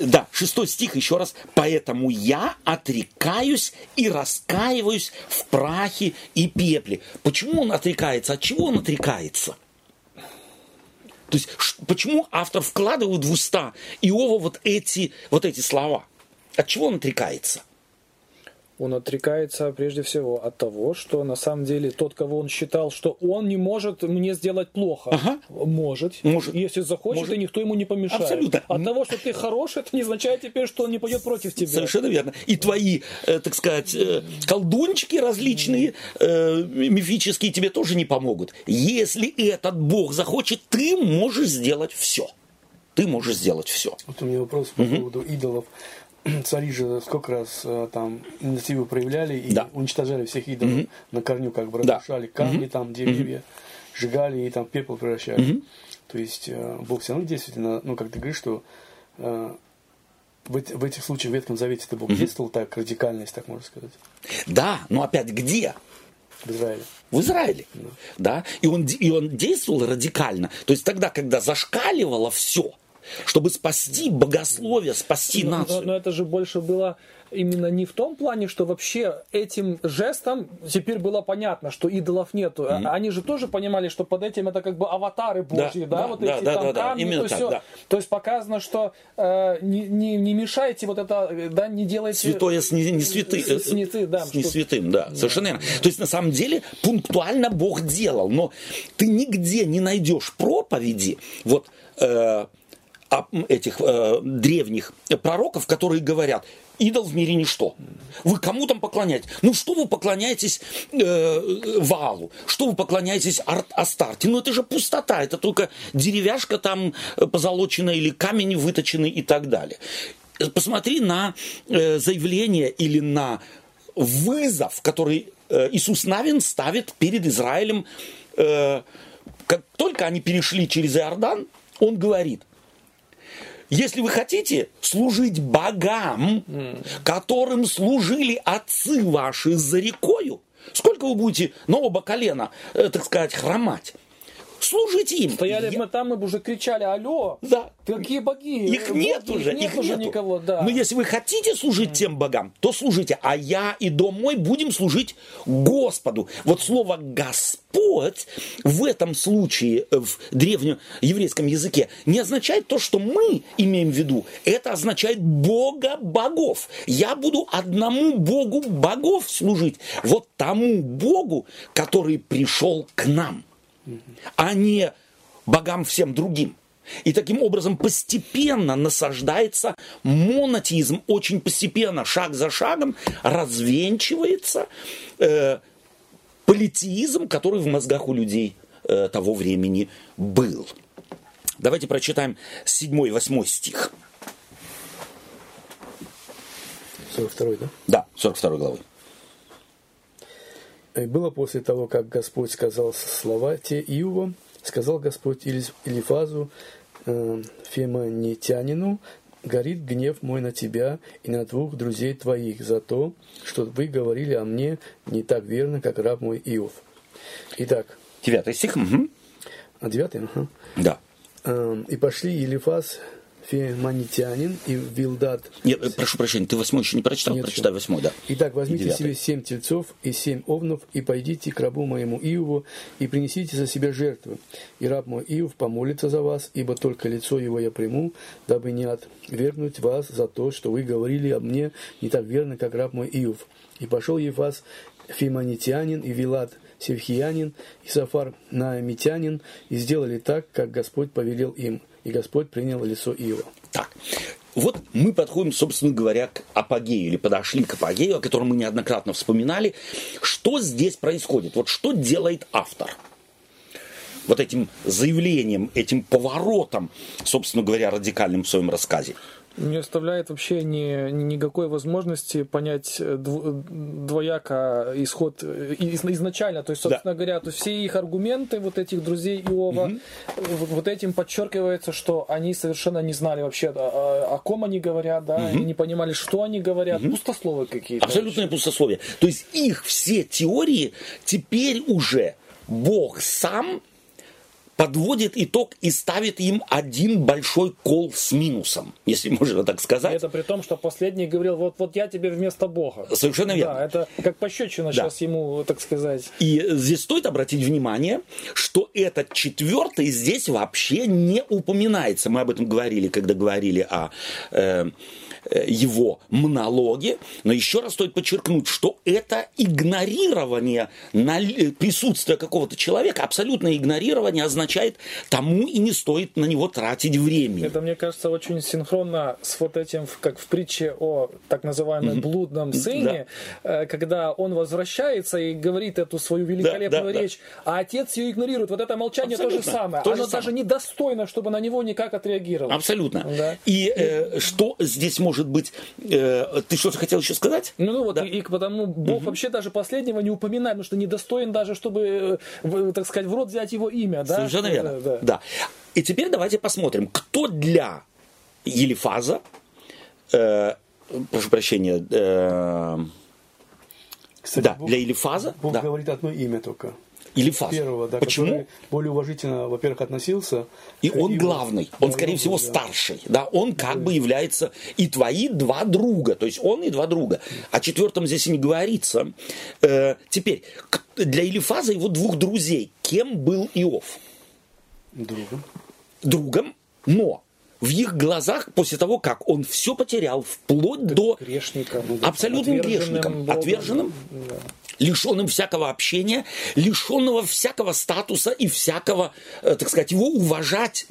да, шестой стих еще раз. «Поэтому я отрекаюсь и раскаиваюсь в прахе и пепле». Почему он отрекается? От чего он отрекается? То есть, почему автор вкладывает в уста Иова вот эти, вот эти слова? От чего он отрекается? Он отрекается прежде всего от того, что на самом деле тот, кого он считал, что он не может мне сделать плохо, Ага. может, Может. если захочет, Может. и никто ему не помешает. Абсолютно. От того, что ты хороший, это не означает теперь, что он не пойдет против тебя. Совершенно верно. И твои, э, так сказать, э, колдунчики различные, э, мифические, тебе тоже не помогут. Если этот Бог захочет, ты можешь сделать все. Ты можешь сделать все. Вот у меня вопрос по поводу идолов. Цари же сколько раз э, там инициативу проявляли и Да. уничтожали всех идолов на корню, как бы Да. разрушали камни, там деревья, сжигали и там пепел превращали. То есть э, Бог все равно действительно, ну как ты говоришь, что э, в, в этих случаях в Ветхом Завете это Бог действовал так радикально, если так можно сказать, Да, но опять где? в Израиле. В Израиле. Да? И, он, и он действовал радикально. То есть тогда, когда зашкаливало все, чтобы спасти богословие, спасти Но, но- нацию. но это же больше было именно не в том плане, что вообще этим жестом теперь было понятно, что идолов нету. А Они же тоже понимали, что под этим это как бы аватары божьи, да, да, вот да, эти да, там да, да, камни, именно то, так, всё. да. то есть показано, что э, не, не, не мешайте вот это, да, не делайте... Святое с не, не святы- с- с не ты, да, с не что- святым, да, совершенно верно. То есть на самом деле пунктуально Бог делал, но ты нигде не найдешь проповеди вот э, этих э, древних пророков, которые говорят, идол в мире ничто. Вы кому там поклоняетесь? Ну что вы поклоняетесь э, Валу? Что вы поклоняетесь Ар- Астарте? Ну это же пустота, это только деревяшка там э, позолоченная или камень выточенный и так далее. Э, Посмотри на э, заявление или на вызов, который э, Иисус Навин ставит перед Израилем. Э, как только они перешли через Иордан, он говорит, если вы хотите служить богам, которым служили отцы ваши за рекою, сколько вы будете на оба колена, э, так сказать, хромать? Служите им. Стояли Я- мы там, мы бы уже кричали, алло, Да. какие боги? Их нет уже, нет их уже нету. никого, да. Но если вы хотите служить тем богам, то служите. А я и дом мой будем служить Господу. Вот слово Господь в этом случае э, в древнем еврейском языке не означает то, что мы имеем в виду. Это означает Бога богов. Я буду одному Богу богов служить. Вот тому Богу, который пришел к нам а не богам всем другим. И таким образом постепенно насаждается монотеизм, очень постепенно, шаг за шагом, развенчивается э, политеизм, который в мозгах у людей э, того времени был. Давайте прочитаем 7 и 8 стих. 42 да? Да, 42 главы. Было после того, как Господь сказал слова те Иова, сказал Господь Илифазу, э, Фемонитянину, горит гнев мой на тебя и на двух друзей твоих за то, что вы говорили о мне не так верно, как раб мой Иов. Итак, 9 стих. а девятый, ага. Да. Эм, И пошли Елифаз, Феманитянин и Вилдат. Нет, э, прошу прощения, ты восьмой еще не прочитал? Нет, Прочитай восьмой, да. Итак, возьмите И себе семь тельцов и семь овнов, и пойдите к рабу моему Иову, и принесите за себя жертвы. И раб мой Иов помолится за вас, ибо только лицо его я приму, дабы не отвергнуть вас за то, что вы говорили об мне не так верно, как раб мой Иов. И пошел Ефас Фиманитянин и Вилат Севхиянин и Сафар Наамитянин, и сделали так, как Господь повелел им. И Господь принял лицо Иова. Так, вот мы подходим, собственно говоря, к апогею, или подошли к апогею, о котором мы неоднократно вспоминали. Что здесь происходит? Вот что делает автор? Вот этим заявлением, этим поворотом, собственно говоря, радикальным в своем рассказе. Не оставляет вообще ни, ни- никакой возможности понять э, дв- двояко исход э, из- изначально. То есть, собственно говоря, то есть все их аргументы, вот этих друзей Иова, э, вот, вот этим подчеркивается, что они совершенно не знали вообще, да, о, о ком они говорят, да, и не понимали, что они говорят, пустословы какие-то. Абсолютное пустословие. То есть их все теории теперь уже Бог сам подводит итог и ставит им один большой кол с минусом, если можно так И сказать. это при том, что последний говорил, вот, вот я тебе вместо Бога. Совершенно верно. Да, это как пощечина сейчас ему, так сказать. И здесь стоит обратить внимание, что этот четвертый здесь вообще не упоминается. Мы об этом говорили, когда говорили о э, его монологе. Но еще раз стоит подчеркнуть, что это игнорирование наль- присутствия какого-то человека, абсолютное игнорирование означает, тому и не стоит на него тратить время. Это, мне кажется, очень синхронно с вот этим, как в притче о так называемом блудном сыне, э, когда он возвращается и говорит эту свою великолепную да, да. речь, а отец ее игнорирует. Вот это молчание то же самое. То же Оно самое. даже недостойно, чтобы на него никак отреагировал. Абсолютно. Да. И э, что здесь может быть... э, ты что-то хотел еще сказать? Ну, ну вот, Да. и, и потому Бог вообще даже последнего не упоминает, потому что недостоин даже, чтобы, э, так сказать, в рот взять его имя, да? Совершенно Да, верно. да. Да. И теперь давайте посмотрим, кто для Елифаза, э, прошу прощения, э, Кстати, да, Бог, для Елифаза, Бог да, говорит одно имя только. Елифаз. Первого, да, Почему? более уважительно, во-первых, относился. И он главный, он, Да, скорее всего, да. старший, да, он как бы является и твои два друга, то есть он и два друга. О четвертом здесь и не говорится. Э, теперь, для Елифаза его двух друзей, кем был Иов? Другом. другом, но в их глазах, после того, как он все потерял, вплоть до Грешником. абсолютным Отверженным грешником, Богом. отверженным, Да. Лишенным всякого общения, лишенного всякого статуса и всякого, э, так сказать, его уважать.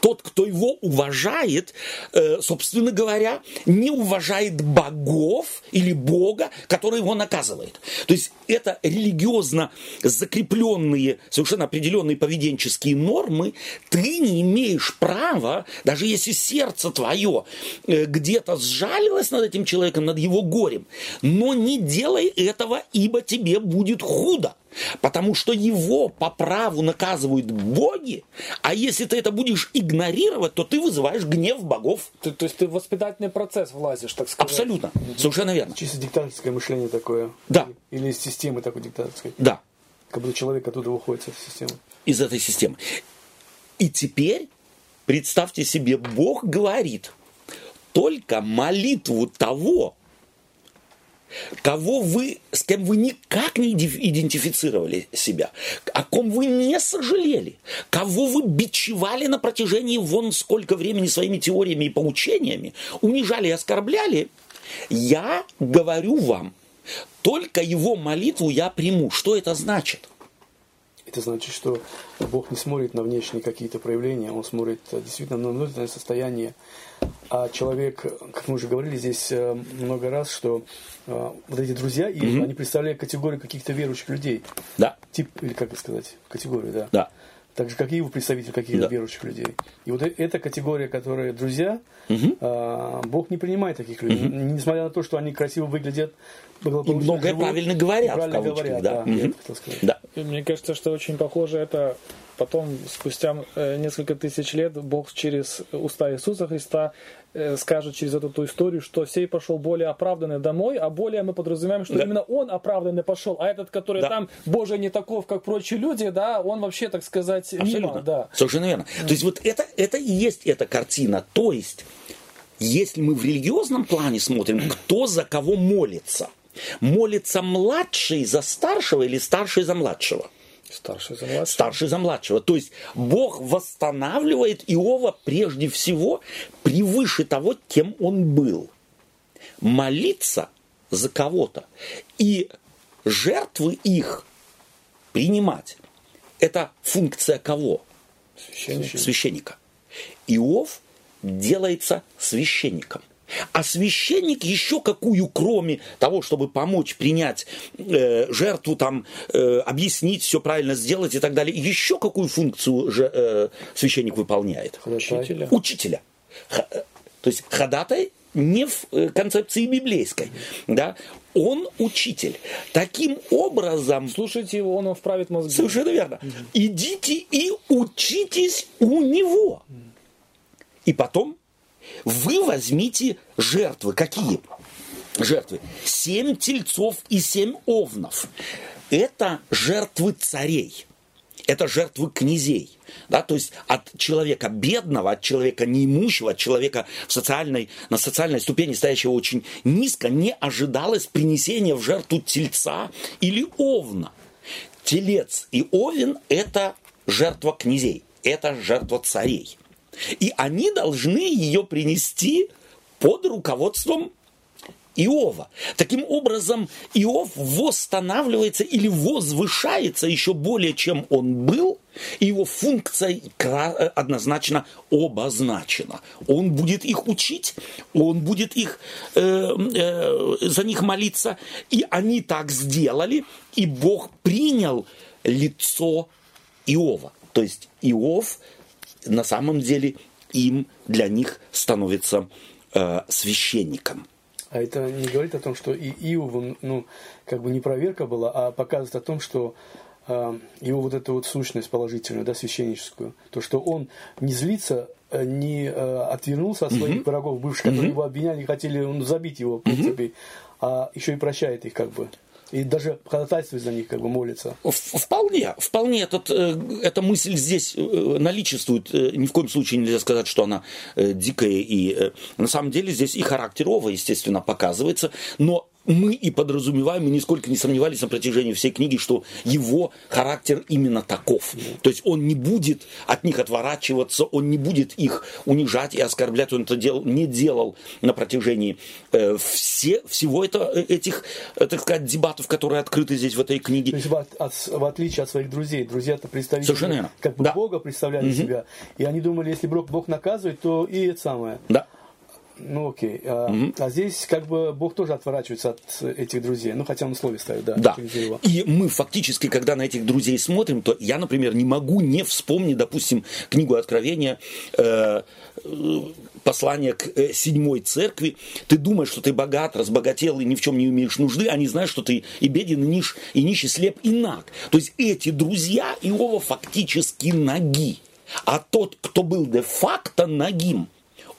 Тот, кто его уважает, э, собственно говоря, не уважает богов или Бога, который его наказывает. То есть это религиозно закрепленные, совершенно определенные поведенческие нормы, ты не имеешь права, даже если сердце твое э, где-то сжалилось над этим человеком, над его горем, но не делай этого, ибо тебе будет худо. Потому что его по праву наказывают боги, а если ты это будешь игнорировать, то ты вызываешь гнев богов. Ты- то есть ты в воспитательный процесс влазишь, так сказать. Абсолютно. Совершенно верно. Чисто диктаторское мышление такое. Да. Или из системы такой диктаторской. Да. Как будто человек оттуда выходит с этой системы. из этой системы. И теперь, представьте себе, Бог говорит, только молитву того, кого вы, с кем вы никак не идентифицировали себя, о ком вы не сожалели, кого вы бичевали на протяжении вон сколько времени своими теориями и поучениями, унижали и оскорбляли, я говорю вам, только его молитву я приму. Что это значит? Это значит, что Бог не смотрит на внешние какие-то проявления, Он смотрит э, действительно на внутреннее состояние. А человек, как мы уже говорили здесь э, много раз, что э, вот эти друзья, и они представляют категорию каких-то верующих людей. Да, Тип, или как это сказать, категорию, да. да. Так же, как и его представитель каких-то Да. верующих людей. И вот э- эта категория, которые друзья, а, Бог не принимает таких людей. Несмотря на то, что они красиво выглядят, благополучно многое живут, правильно говорят, и правильно в кавычках, говорят, да. да, я Мгм. это хотел сказать. Да. И мне кажется, что очень похоже это потом, спустя э, несколько тысяч лет, Бог через уста Иисуса Христа э, скажет через эту ту историю, что сей пошел более оправданный домой, а более мы подразумеваем, что Да. именно он оправданный пошел, а этот, который Да. там, Боже, не таков, как прочие люди, да, он вообще, так сказать, мимо, Абсолютно. да. Совершенно верно. То есть вот это, это и есть эта картина. То есть, если мы в религиозном плане смотрим, кто за кого молится. Молится младший за старшего или старший за младшего? Старший за младшего. Старший за младшего. То есть Бог восстанавливает Иова прежде всего превыше того, кем он был. Молиться за кого-то и жертвы их принимать. Это функция кого? Священник. священника. Иов делается священником. А священник еще какую, кроме того, чтобы помочь принять э, жертву, там, э, объяснить, все правильно сделать и так далее, еще какую функцию же, э, священник выполняет? Учителя. Учителя. Х- э, то есть ходатай не в э, концепции библейской. Да? Он учитель. Таким образом, Слушайте его, он вам вправит мозги. Совершенно верно. Идите и учитесь у него. И потом вы возьмите жертвы. Какие жертвы? Семь тельцов и семь овнов. Это жертвы царей. Это жертвы князей. Да, то есть от человека бедного, от человека неимущего, от человека в социальной, на социальной ступени стоящего очень низко, не ожидалось принесения в жертву тельца или овна. Телец и овен – это жертва князей, это жертва царей. И они должны ее принести под руководством Иова. Таким образом, Иов восстанавливается или возвышается еще более, чем он был, и его функция э, однозначно обозначена. Он будет их учить, он будет их, э, э, за них молиться, и они так сделали, и Бог принял лицо Иова. То есть Иов на самом деле им для них становится э, священником. А это не говорит о том, что и Иову, ну, как бы не проверка была, а показывает о том, что э, его вот эта вот сущность положительную, да, священническую, то, что он не злится, э, не э, отвернулся от своих врагов бывших, которые его обвиняли и хотели ну, забить его, в принципе, а еще и прощает их, как бы. И даже ходатайствует за них, как бы молится. Вполне, вполне этот, э, эта мысль здесь э, наличествует. Э, Ни в коем случае нельзя сказать, что она дикая. И на самом деле здесь и характер Ова, естественно, показывается. Но мы и подразумеваем, и нисколько не сомневались на протяжении всей книги, что его характер именно таков. То есть он не будет от них отворачиваться, он не будет их унижать и оскорблять. Он это дел, не делал на протяжении э, все, всего это, э, этих, э, так сказать, дебатов, которые открыты здесь в этой То книге. есть в, от- в отличие от своих друзей, друзья-то представители Совершенно как бы Да. Бога представляли себя. И они думали, если Бог, Бог наказывает, то и это самое. Да. Ну окей. А, а здесь как бы Бог тоже отворачивается от этих друзей. Ну хотя он слове ставит, да. Да. И мы фактически, когда на этих друзей смотрим, то я, например, не могу не вспомнить, допустим, книгу Откровения, э, э, послание к э, седьмой церкви. Ты думаешь, что ты богат, разбогател и ни в чем не имеешь нужды, а не знаешь, что ты и беден, и, ниш, и нищий, слеп, и наг. То есть эти друзья Иова фактически ноги. А тот, кто был де-факто нагим,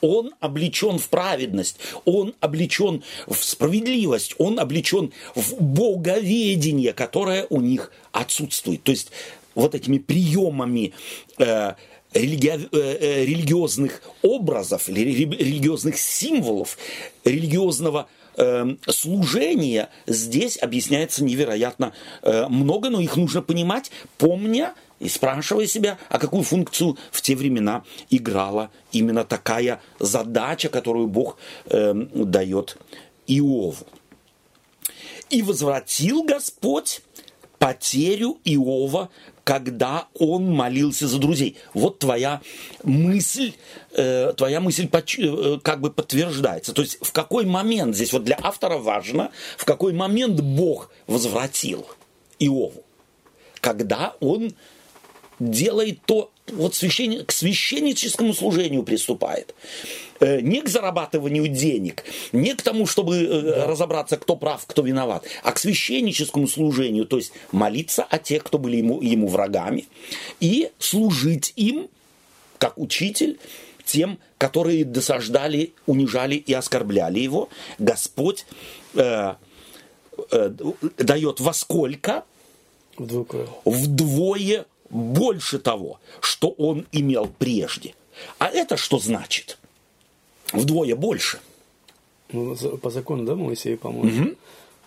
он облечен в праведность, он облечен в справедливость, он облечен в боговедение, которое у них отсутствует. То есть вот этими приемами э, религи- э, э, религиозных образов религиозных символов, религиозного э, служения здесь объясняется невероятно э, много, но их нужно понимать, помня и спрашивая себя, а какую функцию в те времена играла именно такая задача, которую Бог э, дает Иову. И возвратил Господь потерю Иова, когда он молился за друзей. Вот твоя мысль, э, твоя мысль э, как бы подтверждается. То есть в какой момент, здесь вот для автора важно, в какой момент Бог возвратил Иову. Когда он делает то, вот священник, к священническому служению приступает. Э, не к зарабатыванию денег, не к тому, чтобы э, разобраться, кто прав, кто виноват, а к священническому служению, то есть молиться о тех, кто были ему, ему врагами, и служить им, как учитель, тем, которые досаждали, унижали и оскорбляли его. Господь э, э, дает во сколько? Вдвое. Вдвое больше того, что он имел прежде. А это что значит? Вдвое больше. Ну, по закону, да, Моисея, по-моему?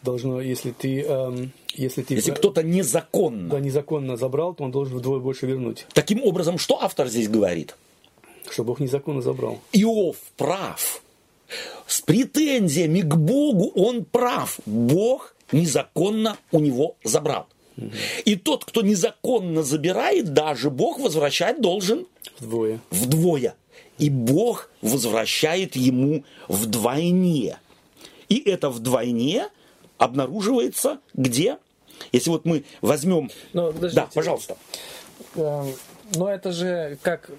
Должно, если ты, эм, если ты Если кто-то незаконно. да, незаконно забрал, то он должен вдвое больше вернуть. Таким образом, что автор здесь говорит? Что Бог незаконно забрал. Иов прав. С претензиями к Богу он прав. Бог незаконно у него забрал. И тот, кто незаконно забирает, даже Бог возвращать должен Вдвое. вдвое. И Бог возвращает ему вдвойне. И это вдвойне обнаруживается где? Если вот мы возьмем... Но, подождите. да, пожалуйста. Эм, Но это же как...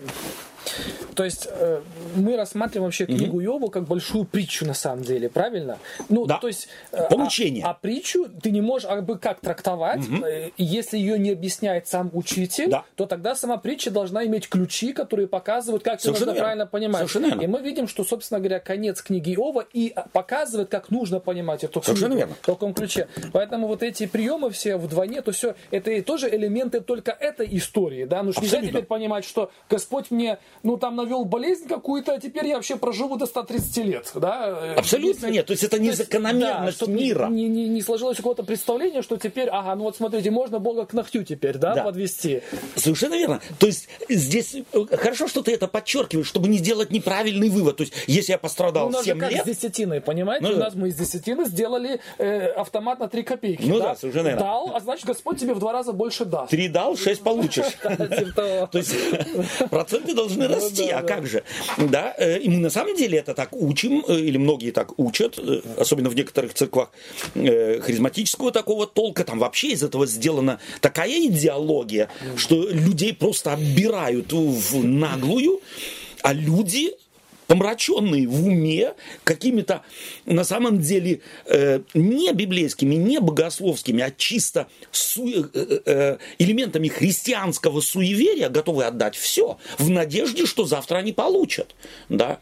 То есть э, мы рассматриваем вообще книгу Йову как большую притчу на самом деле, правильно? Ну, Да. то есть... э, Поучение. А, а притчу ты не можешь как бы как трактовать, э, и если ее не объясняет сам учитель, Да. то тогда сама притча должна иметь ключи, которые показывают, как ее Совершенно нужно верно. правильно понимать. Совершенно верно. И мы видим, что, собственно говоря, конец книги Иова и а, показывает, как нужно понимать эту Совершенно книгу. верно. В таком ключе. Поэтому вот эти приемы все вдвойне, то все, это и тоже элементы только этой истории, да? Ну что нельзя теперь понимать, что Господь мне, ну там навел болезнь какую-то, а теперь я вообще проживу до 130 лет, да? Абсолютно нет. То есть это не есть, закономерность чтоб мира. Не, не, не сложилось какого-то представления, что теперь, ага, ну вот смотрите, можно Бога к ногтю теперь, да, Да. подвести. Совершенно верно. То есть здесь э, хорошо, что ты это подчеркиваешь, чтобы не сделать неправильный вывод. То есть если я Ну, пострадал у нас же 7 как лет, с десятиной, понимаете? Ну у да. нас мы из десятины сделали э, автомат на 3 копейки. Ну да, совершенно верно. Дал, а значит, Господь тебе в два раза больше даст. три дал, 6 получишь. Типа. То есть проценты должны расти, Ну да, а да. как же? Да, э, и мы на самом деле это так учим, э, или многие так учат, э, особенно в некоторых церквах харизматического такого толка, там вообще из этого сделана такая идеология, что людей просто оббирают в наглую, а люди помраченные в уме какими-то на самом деле э, не библейскими, не богословскими, а чисто су- э, э, э, элементами христианского суеверия готовы отдать все в надежде, что завтра они получат. Да?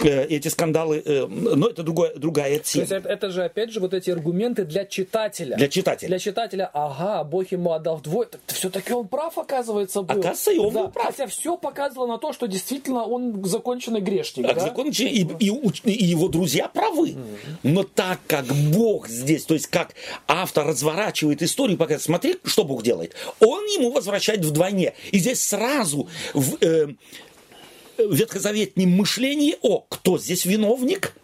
Э, эти скандалы, э, но это другое, другая То тема. есть это, же опять же вот эти аргументы для читателя. Для читателя. Для читателя, ага, Бог ему отдал вдвое. Так все-таки он прав, оказывается, был. Оказывается, и он был прав. Хотя все показывало на то, что действительно он законченный грешник. А да? закон- и, и и его друзья правы. Но так как Бог здесь, то есть как автор разворачивает историю, показывает, смотри, что Бог делает. Он ему возвращает вдвойне. И здесь сразу в э, ветхозаветнем мышлении, о, кто здесь виновник?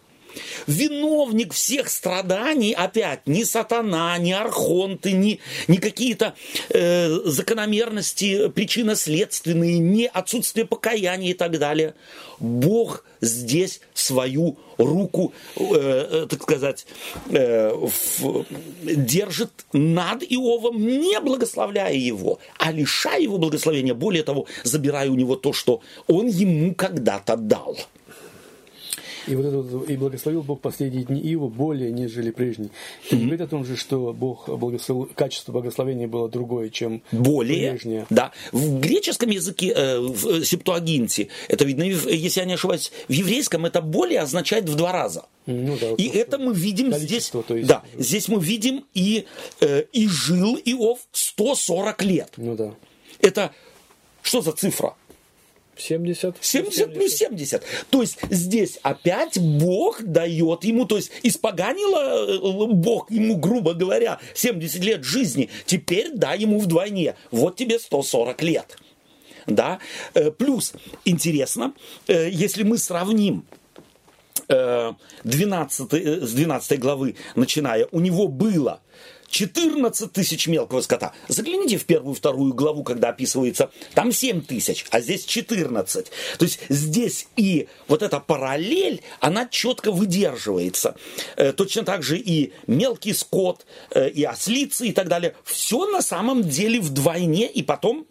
Виновник всех страданий, опять, не сатана, не архонты, не, не какие-то э, закономерности причинно-следственные, не отсутствие покаяния и так далее. Бог здесь свою руку, э, э, так сказать, э, в- держит над Иовом, не благословляя его, а лишая его благословения. Более того, забирая у него то, что он ему когда-то дал. И вот это вот, и благословил Бог последние дни Иова более, нежели прежние. Это не говорит о том же, что Бог благословил, качество благословения было другое, чем более, прежнее. да, в греческом языке, э, в Септуагинте, это видно, и если я не ошибаюсь, в еврейском это более означает в два раза. Ну да, вот и это мы видим здесь, есть- да, здесь мы видим и, э, и жил Иов 140 лет. Ну да. Это что за цифра? 70. 70 плюс 70. То есть здесь опять Бог дает ему, то есть испоганило э, Бог ему, грубо говоря, 70 лет жизни, теперь дай ему вдвойне. Вот тебе 140 лет. Да? Э, Плюс, интересно, э, если мы сравним э, 12, э, с 12 главы, начиная, у него было 14 тысяч мелкого скота. Загляните в первую, вторую главу, когда описывается, там 7 тысяч, а здесь 14. То есть здесь и вот эта параллель, она четко выдерживается. Э, Точно так же и мелкий скот, э, и ослицы и так далее. Все на самом деле вдвойне, и потом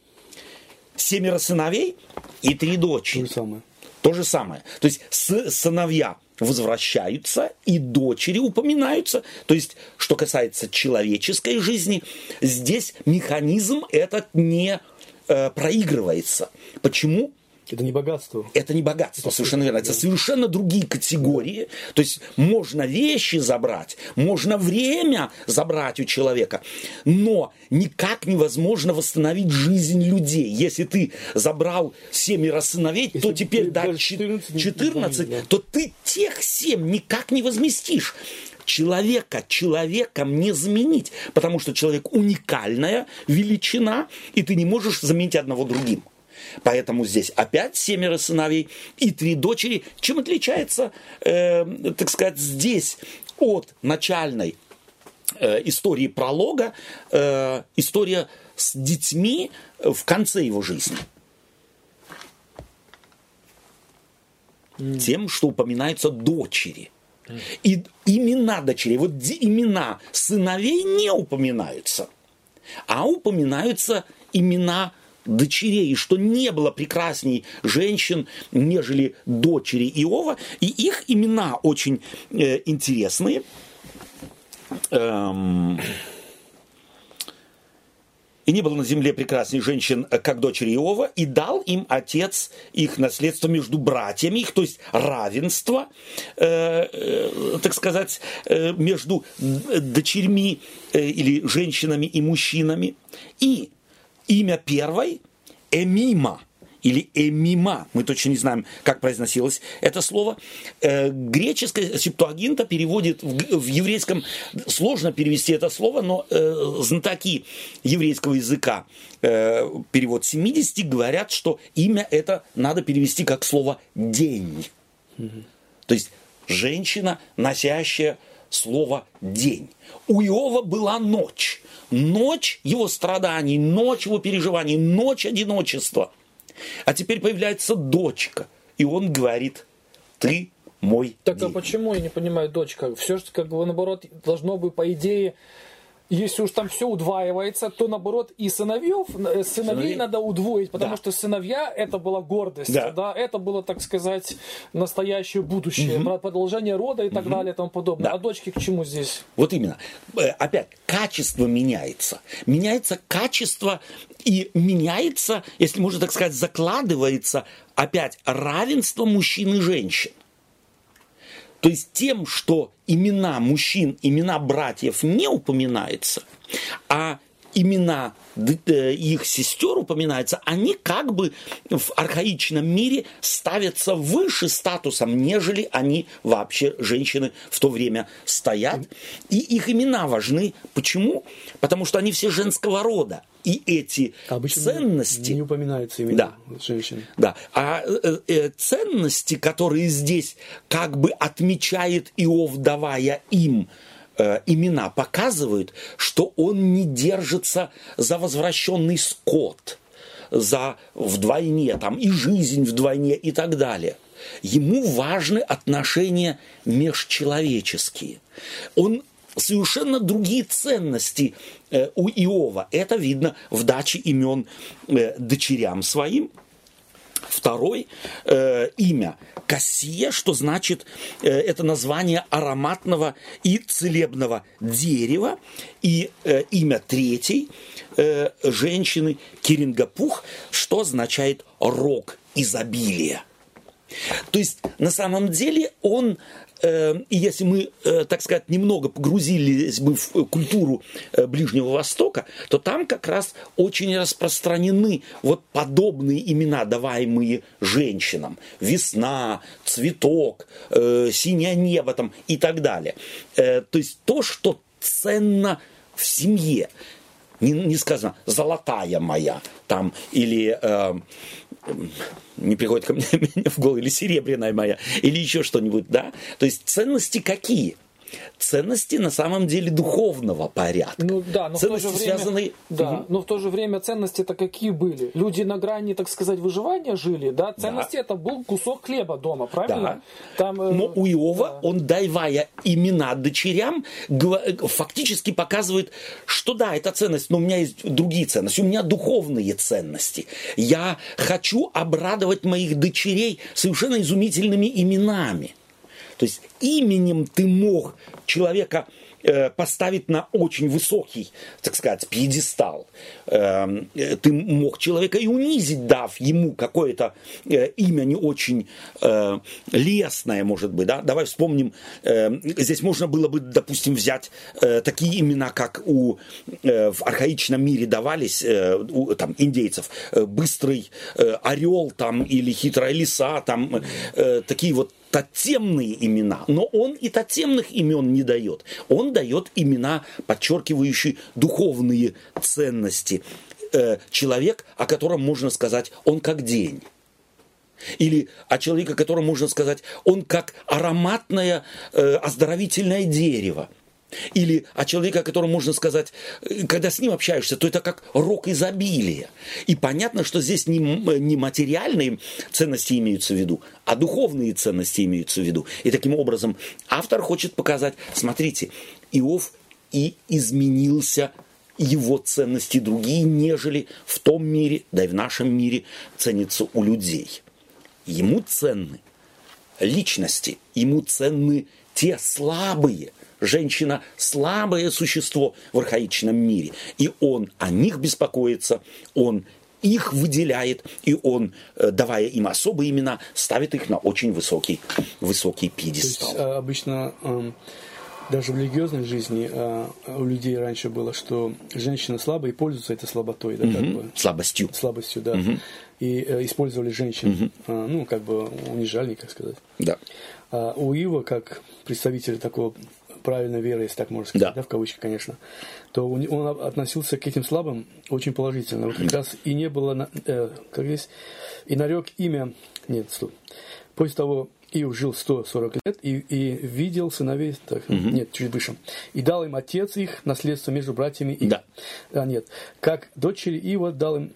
семеро сыновей и три То дочери. же самое. То же самое. То есть сыновья возвращаются и дочери упоминаются. То есть, что касается человеческой жизни, здесь механизм этот не э, проигрывается. Почему? Это не богатство. Это не богатство, совершенно верно. Это совершенно другие категории. То есть можно вещи забрать, можно время забрать у человека, но никак невозможно восстановить жизнь людей. Если ты забрал семеро сыновей, то Если теперь ты дать даже 14 не 14, возьмешь, да. то ты тех семь никак не возместишь. Человека человеком не заменить, потому что человек уникальная величина, и ты не можешь заменить одного другим. Поэтому здесь опять семеро сыновей и три дочери. Чем отличается, э, так сказать, здесь от начальной э, истории пролога э, история с детьми в конце его жизни? Тем, что упоминаются дочери. И имена дочерей, вот имена сыновей не упоминаются, а упоминаются имена дочерей, что не было прекрасней женщин, нежели дочери Иова, и их имена очень э, интересные. Эм, и не было на земле прекрасней женщин, э, как дочери Иова, и дал им отец их наследство между братьями их, то есть равенство, э, э, так сказать, э, между дочерьми э, или женщинами и мужчинами. И имя первой Эмима или Эмима, мы точно не знаем, как произносилось это слово. Э, греческая септуагинта переводит в, еврейском, сложно перевести это слово, но э, знатоки еврейского языка, э, перевод 70, говорят, что имя это надо перевести как слово «день». То есть женщина, носящая слово «день». У Иова была ночь. Ночь его страданий, ночь его переживаний, ночь одиночества. А теперь появляется дочка, и он говорит, ты мой Так а день». почему, я не понимаю, дочка? Все же, как бы, наоборот, должно бы, по идее, если уж там все удваивается, то наоборот и сыновьев, э, сыновей Сыновей. надо удвоить, потому Да. что сыновья это была гордость, Да. да. это было, так сказать, настоящее будущее, продолжение рода и так далее и тому подобное. Да. А дочки к чему здесь? Вот именно. Э, Опять, качество меняется. Меняется качество и меняется, если можно так сказать, закладывается опять равенство мужчин и женщин. То есть тем, что имена мужчин, имена братьев не упоминается, а имена э, их сестер упоминаются, они как бы в архаичном мире ставятся выше статусом, нежели они вообще, женщины, в то время стоят. И их имена важны. Почему? Потому что они все женского рода. И эти Обычно ценности... не упоминается именно женщин. Да, а э, э, ценности, которые здесь как бы отмечает Иов, давая им э, имена, показывают, что он не держится за возвращенный скот, за вдвойне, там, и жизнь вдвойне и так далее. Ему важны отношения межчеловеческие. Он совершенно другие ценности э, у Иова. Это видно в даче имен э, дочерям своим. Второй э, имя Кассия, что значит э, это название ароматного и целебного дерева. И э, имя третьей э, женщины Кирингапух, что означает рог изобилия. То есть на самом деле он, и если мы, э, так сказать, немного погрузились бы в культуру э, Ближнего Востока, то там как раз очень распространены вот подобные имена, даваемые женщинам. Весна, цветок, э, синее небо там, и так далее. Э, то есть то, что ценно в семье. Не, не сказано «золотая моя» там, или э, не приходит ко мне, мне в голову, или серебряная моя, или еще что-нибудь, да? То есть ценности какие? Ценности на самом деле духовного порядка. Ну да, но ценности, в то же время, связанные... да, Мгм. но в то же время ценности-то какие были? Люди на грани, так сказать, выживания жили, да? Ценности это был кусок хлеба дома, правильно? Там, э, Но у Иова да. он, давая имена дочерям, э, фактически показывает, что да, это ценность, но у меня есть другие ценности, у меня духовные ценности. Я хочу обрадовать моих дочерей совершенно изумительными именами. То есть именем ты мог человека э, поставить на очень высокий, так сказать, пьедестал. Эм, Ты мог человека и унизить, дав ему какое-то э, имя не очень э, лестное, может быть. Да? Давай вспомним, э, здесь можно было бы, допустим, взять э, такие имена, как у, в архаичном мире давались у там, индейцев. Быстрый орел там, или хитрая лиса, там, такие вот тотемные имена, но он и тотемных имен не дает. Он дает имена, подчеркивающие духовные ценности. Э, человек, о котором можно сказать, он как день. Или о человеке, о котором можно сказать, он как ароматное э, оздоровительное дерево. Или о человеке, о котором можно сказать, э, когда с ним общаешься, то это как рок изобилия. И понятно, что здесь не, м- не материальные ценности имеются в виду, а духовные ценности имеются в виду. И таким образом автор хочет показать, смотрите, Иов и изменился его ценности другие, нежели в том мире, да и в нашем мире ценятся у людей. Ему ценны личности, ему ценны те слабые. Женщина – слабое существо в архаичном мире. И он о них беспокоится, он их выделяет, и он, э, давая им особые имена, ставит их на очень высокий, высокий То есть пьедестал. а, обычно эм, даже в религиозной жизни а, у людей раньше было, что женщина слабая и пользуются этой слаботой, да, как бы Слабостью. слабостью, да, и э, использовали женщин, а, ну как бы унижали, как сказать. Да. А у Ива, как представителя такого правильной веры, если так можно сказать, Да. да, в кавычках, конечно, то не- он относился к этим слабым очень положительно. Вот как раз и не было, э, как есть, и нарек имя, нет, стоп. После того Иов жил 140 лет и, и видел сыновей, так, нет, чуть выше, и дал им отец их наследство между братьями их. Да. А, нет, как дочери Ива дал им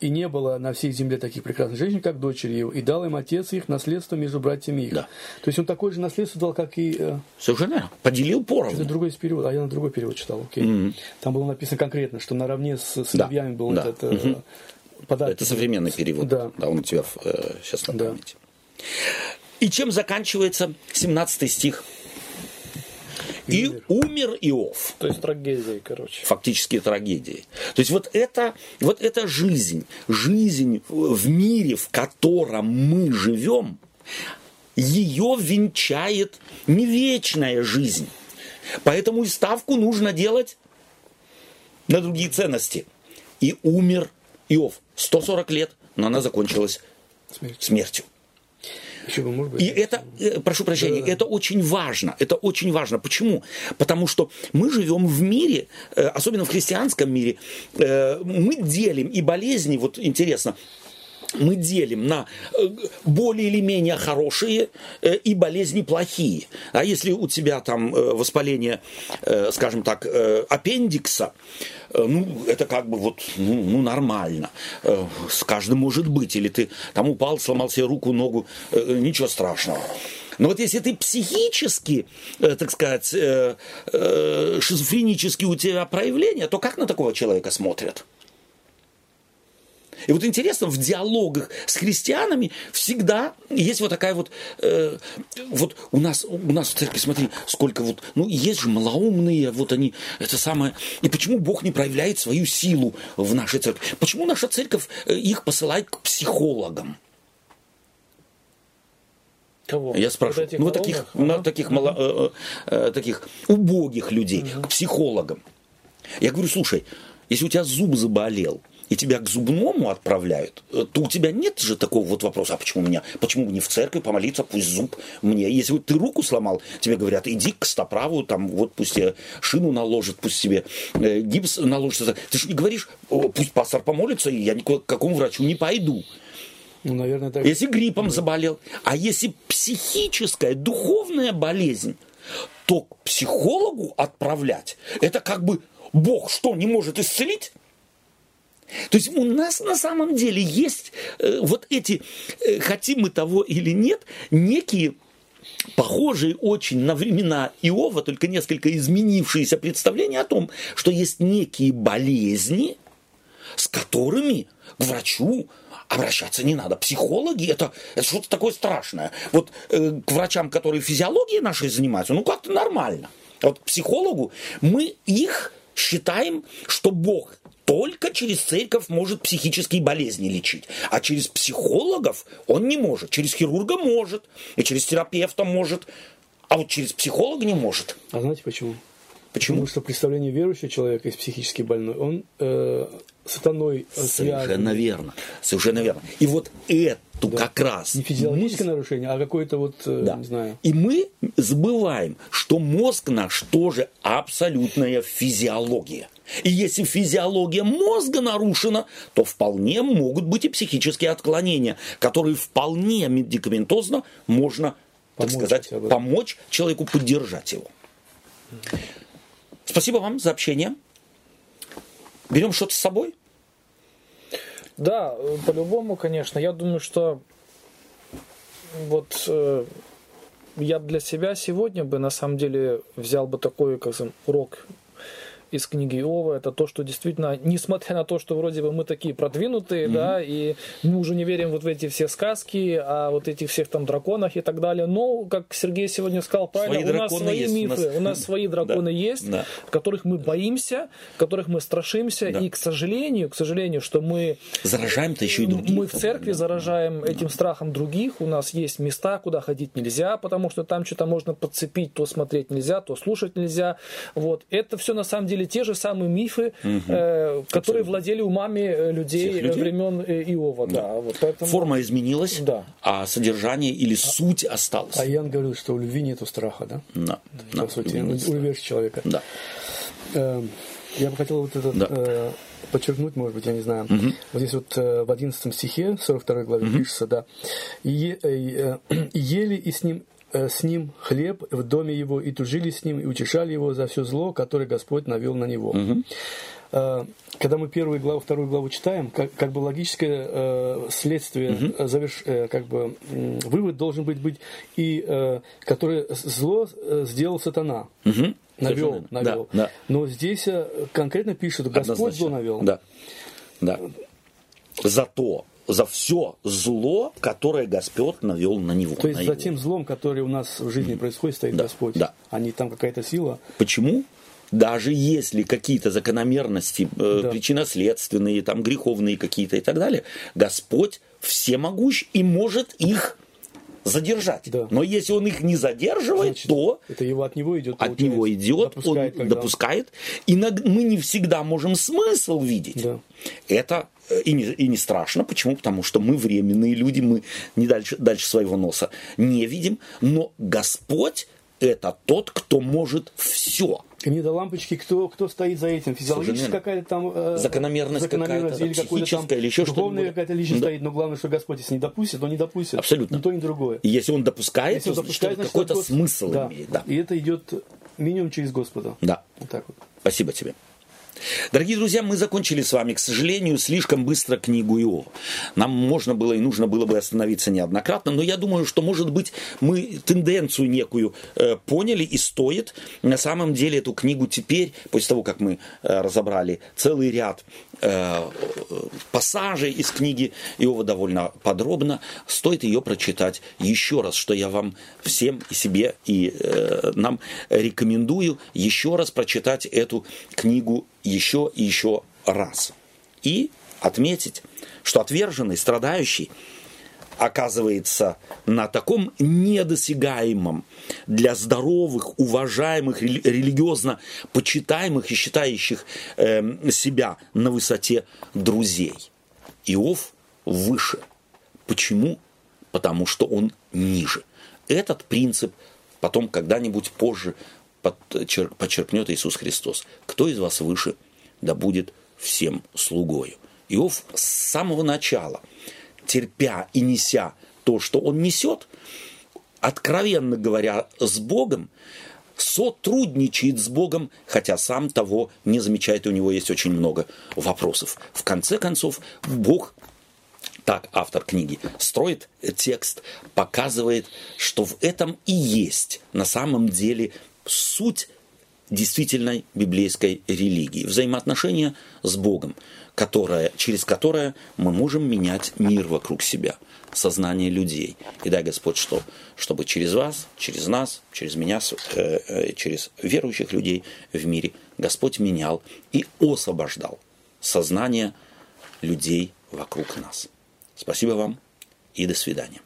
и не было на всей земле таких прекрасных женщин, как дочери его, и дал им отец их наследство между братьями их. Да. То есть он такое же наследство дал, как и... э, Совершенно верно. Поделил это поровну. другой из перевода, а я на другой перевод читал, окей. Там было написано конкретно, что наравне с сыновьями был да. этот э, подарок. Это современный перевод. Да. он у тебя э, сейчас на Да. памяти. И чем заканчивается 17 стих? И умер Иов. То есть трагедия, короче. Фактически трагедией. То есть вот это, вот эта жизнь, жизнь в мире, в котором мы живем, ее венчает не вечная жизнь. Поэтому и ставку нужно делать на другие ценности. И умер Иов. 140 лет, но она закончилась Смерть. смертью. Еще бы, может быть. И это, э, прошу прощения, Да-да-да. это очень важно. Это очень важно. Почему? Потому что мы живем в мире, э, особенно в христианском мире, э, мы делим и болезни, вот интересно, мы делим на э, более или менее хорошие э, и болезни плохие. А если у тебя там э, воспаление, скажем так, аппендикса, ну, это как бы вот, ну, ну, нормально. С каждым может быть. Или ты там упал, сломал себе руку, ногу, ничего страшного. Но вот если ты психически, так сказать, шизофренически у тебя проявления, то как на такого человека смотрят? И вот интересно, в диалогах с христианами всегда есть вот такая вот, э, вот у нас, у нас в церкви, смотри, сколько вот, ну, есть же малоумные, вот они, это самое, и почему Бог не проявляет свою силу в нашей церкви? Почему наша церковь э, их посылает к психологам? Кого? Я спрашиваю, этих ну, вот таких, малоумных? ну, таких, мало- э, э, э, таких убогих людей, к психологам. Я говорю, слушай, если у тебя зуб заболел, и тебя к зубному отправляют, э, то у тебя нет же такого вот вопроса, а почему меня, почему не в церкви помолиться, пусть зуб мне. Если вот ты руку сломал, тебе говорят, иди к стоправу, там вот пусть тебе шину наложит, пусть тебе э, гипс наложится. Ты же не говоришь, «О, пусть пастор помолится, и я ни к какому врачу не пойду. Ну, наверное, так. Если гриппом заболел. А если психическая, духовная болезнь, то к психологу отправлять, это как бы Бог что, не может исцелить? То есть у нас на самом деле есть э, вот эти, э, хотим мы того или нет, некие похожие очень на времена Иова, только несколько изменившиеся представления о том, что есть некие болезни, с которыми к врачу обращаться не надо. Психологи это, это что-то такое страшное. Вот э, к врачам, которые физиологией нашей занимаются, ну как-то нормально. А вот к психологу мы их считаем, что Бог только через церковь может психические болезни лечить. А через психологов он не может. Через хирурга может, и через терапевта может. А вот через психолога не может. А знаете почему? Почему? Потому что представление верующего человека из психически больной, он э, сатаной Совершенно связан. верно. Совершенно верно. И вот эту Да. как раз Не физиологическое мы нарушение, а какое-то вот, э, Да. не знаю. И мы забываем, что мозг наш тоже абсолютная физиология. И если физиология мозга нарушена, то вполне могут быть и психические отклонения, которые вполне медикаментозно можно, так Помочь сказать, хотя бы. помочь человеку поддержать его. Спасибо вам за общение. Берем что-то с собой. Да, по-любому, конечно. Я думаю, что вот э, я для себя сегодня бы на самом деле взял бы такой, как сказать, урок из книги Иова, это то, что действительно, несмотря на то, что вроде бы мы такие продвинутые, да, и мы уже не верим вот в эти все сказки, а вот этих всех там драконах и так далее, но, как Сергей сегодня сказал правильно, Свои у нас свои есть, у мифы, нас- у нас свои драконы Да, есть, да. которых мы боимся, которых мы страшимся, Да. и, к сожалению, к сожалению, что мы Заражаем-то еще и других. мы в церкви заражаем этим страхом других. У нас есть места, куда ходить нельзя, потому что там что-то можно подцепить, то смотреть нельзя, то слушать нельзя. Вот. Это все на самом деле те же самые мифы, э, которые владели умами э, людей, Всех людей. времен э, Иова. Да. Вот поэтому... Форма изменилась, Да. а содержание или суть осталась. А Ян говорил, что у любви нету страха, да? Да, да, По сути, любимый у страх. верующего человека. Да. Э, Я бы хотел вот это Да. э, подчеркнуть, может быть, я не знаю. Вот здесь вот э, в 11 стихе, 42 главе пишется, да. «И э, э, ели и с ним с ним хлеб в доме его, и тужили с ним, и утешали его за все зло, которое Господь навел на него. Э, Когда мы первую главу, вторую главу читаем, как, как бы логическое э, следствие, э, заверш- э, как бы м, вывод должен быть, быть и э, которое зло э, сделал сатана. Мгм. Навел, Совершенно навел. Да, да. Но здесь э, конкретно пишет, Господь Однозначно. зло навел. Да, да. За то, за все зло, которое Господь навел на него. То есть на за его. тем злом, который у нас в жизни происходит, стоит Да, Господь. да. А не там какая-то сила. Почему? Даже если какие-то закономерности, э, Да. причинно-следственные, там, греховные какие-то и так далее, Господь всемогущ и может их задержать. Да. Но если он их не задерживает, Значит, то это его от него идет. от него идет, Допускает, он когда- допускает. Иногда мы не всегда можем смысл видеть. Да. Это и не, и не страшно. Почему? Потому что мы временные люди, мы не дальше, дальше своего носа не видим. Но Господь это тот, кто может все. И мне до лампочки, кто, кто стоит за этим. Физиологическая какая-то там э, Закономерность закономерность какая-то, или там психическая или еще что-нибудь. какая-то личность Да. стоит. Но главное, что Господь, если не допустит, то не допустит. Абсолютно. Ни то, ни другое. И если он допускает, Если он то допускает, значит, значит, какой-то смысл да. имеет. Да. И это идет минимум через Господа. да. Вот так вот. Спасибо тебе. Дорогие друзья, мы закончили с вами, к сожалению, слишком быстро книгу Иова. Нам можно было и нужно было бы остановиться неоднократно, но я думаю, что, может быть, мы тенденцию некую э, поняли и стоит на самом деле эту книгу теперь, после того, как мы э, разобрали целый ряд э, пассажей из книги Иова довольно подробно, стоит ее прочитать еще раз, что я вам всем и себе и э, нам рекомендую еще раз прочитать эту книгу еще и еще раз. И отметить, что отверженный, страдающий, оказывается на таком недосягаемом для здоровых, уважаемых, рели- религиозно почитаемых и считающих эм, себя на высоте друзей. Иов выше. Почему? Потому что он ниже. Этот принцип потом когда-нибудь позже подчер- подчеркнет Иисус Христос. Кто из вас выше, да будет всем слугою. Иов с самого начала, терпя и неся то, что он несет, откровенно говоря, с Богом, сотрудничает с Богом, хотя сам того не замечает, у него есть очень много вопросов. В конце концов, Бог так автор книги строит текст, показывает, что в этом и есть на самом деле суть действительной библейской религии, взаимоотношения с Богом, которое, через которое мы можем менять мир вокруг себя, сознание людей. И дай Господь, что, чтобы через вас, через нас, через меня, э, э, через верующих людей в мире Господь менял и освобождал сознание людей вокруг нас. Спасибо вам и до свидания.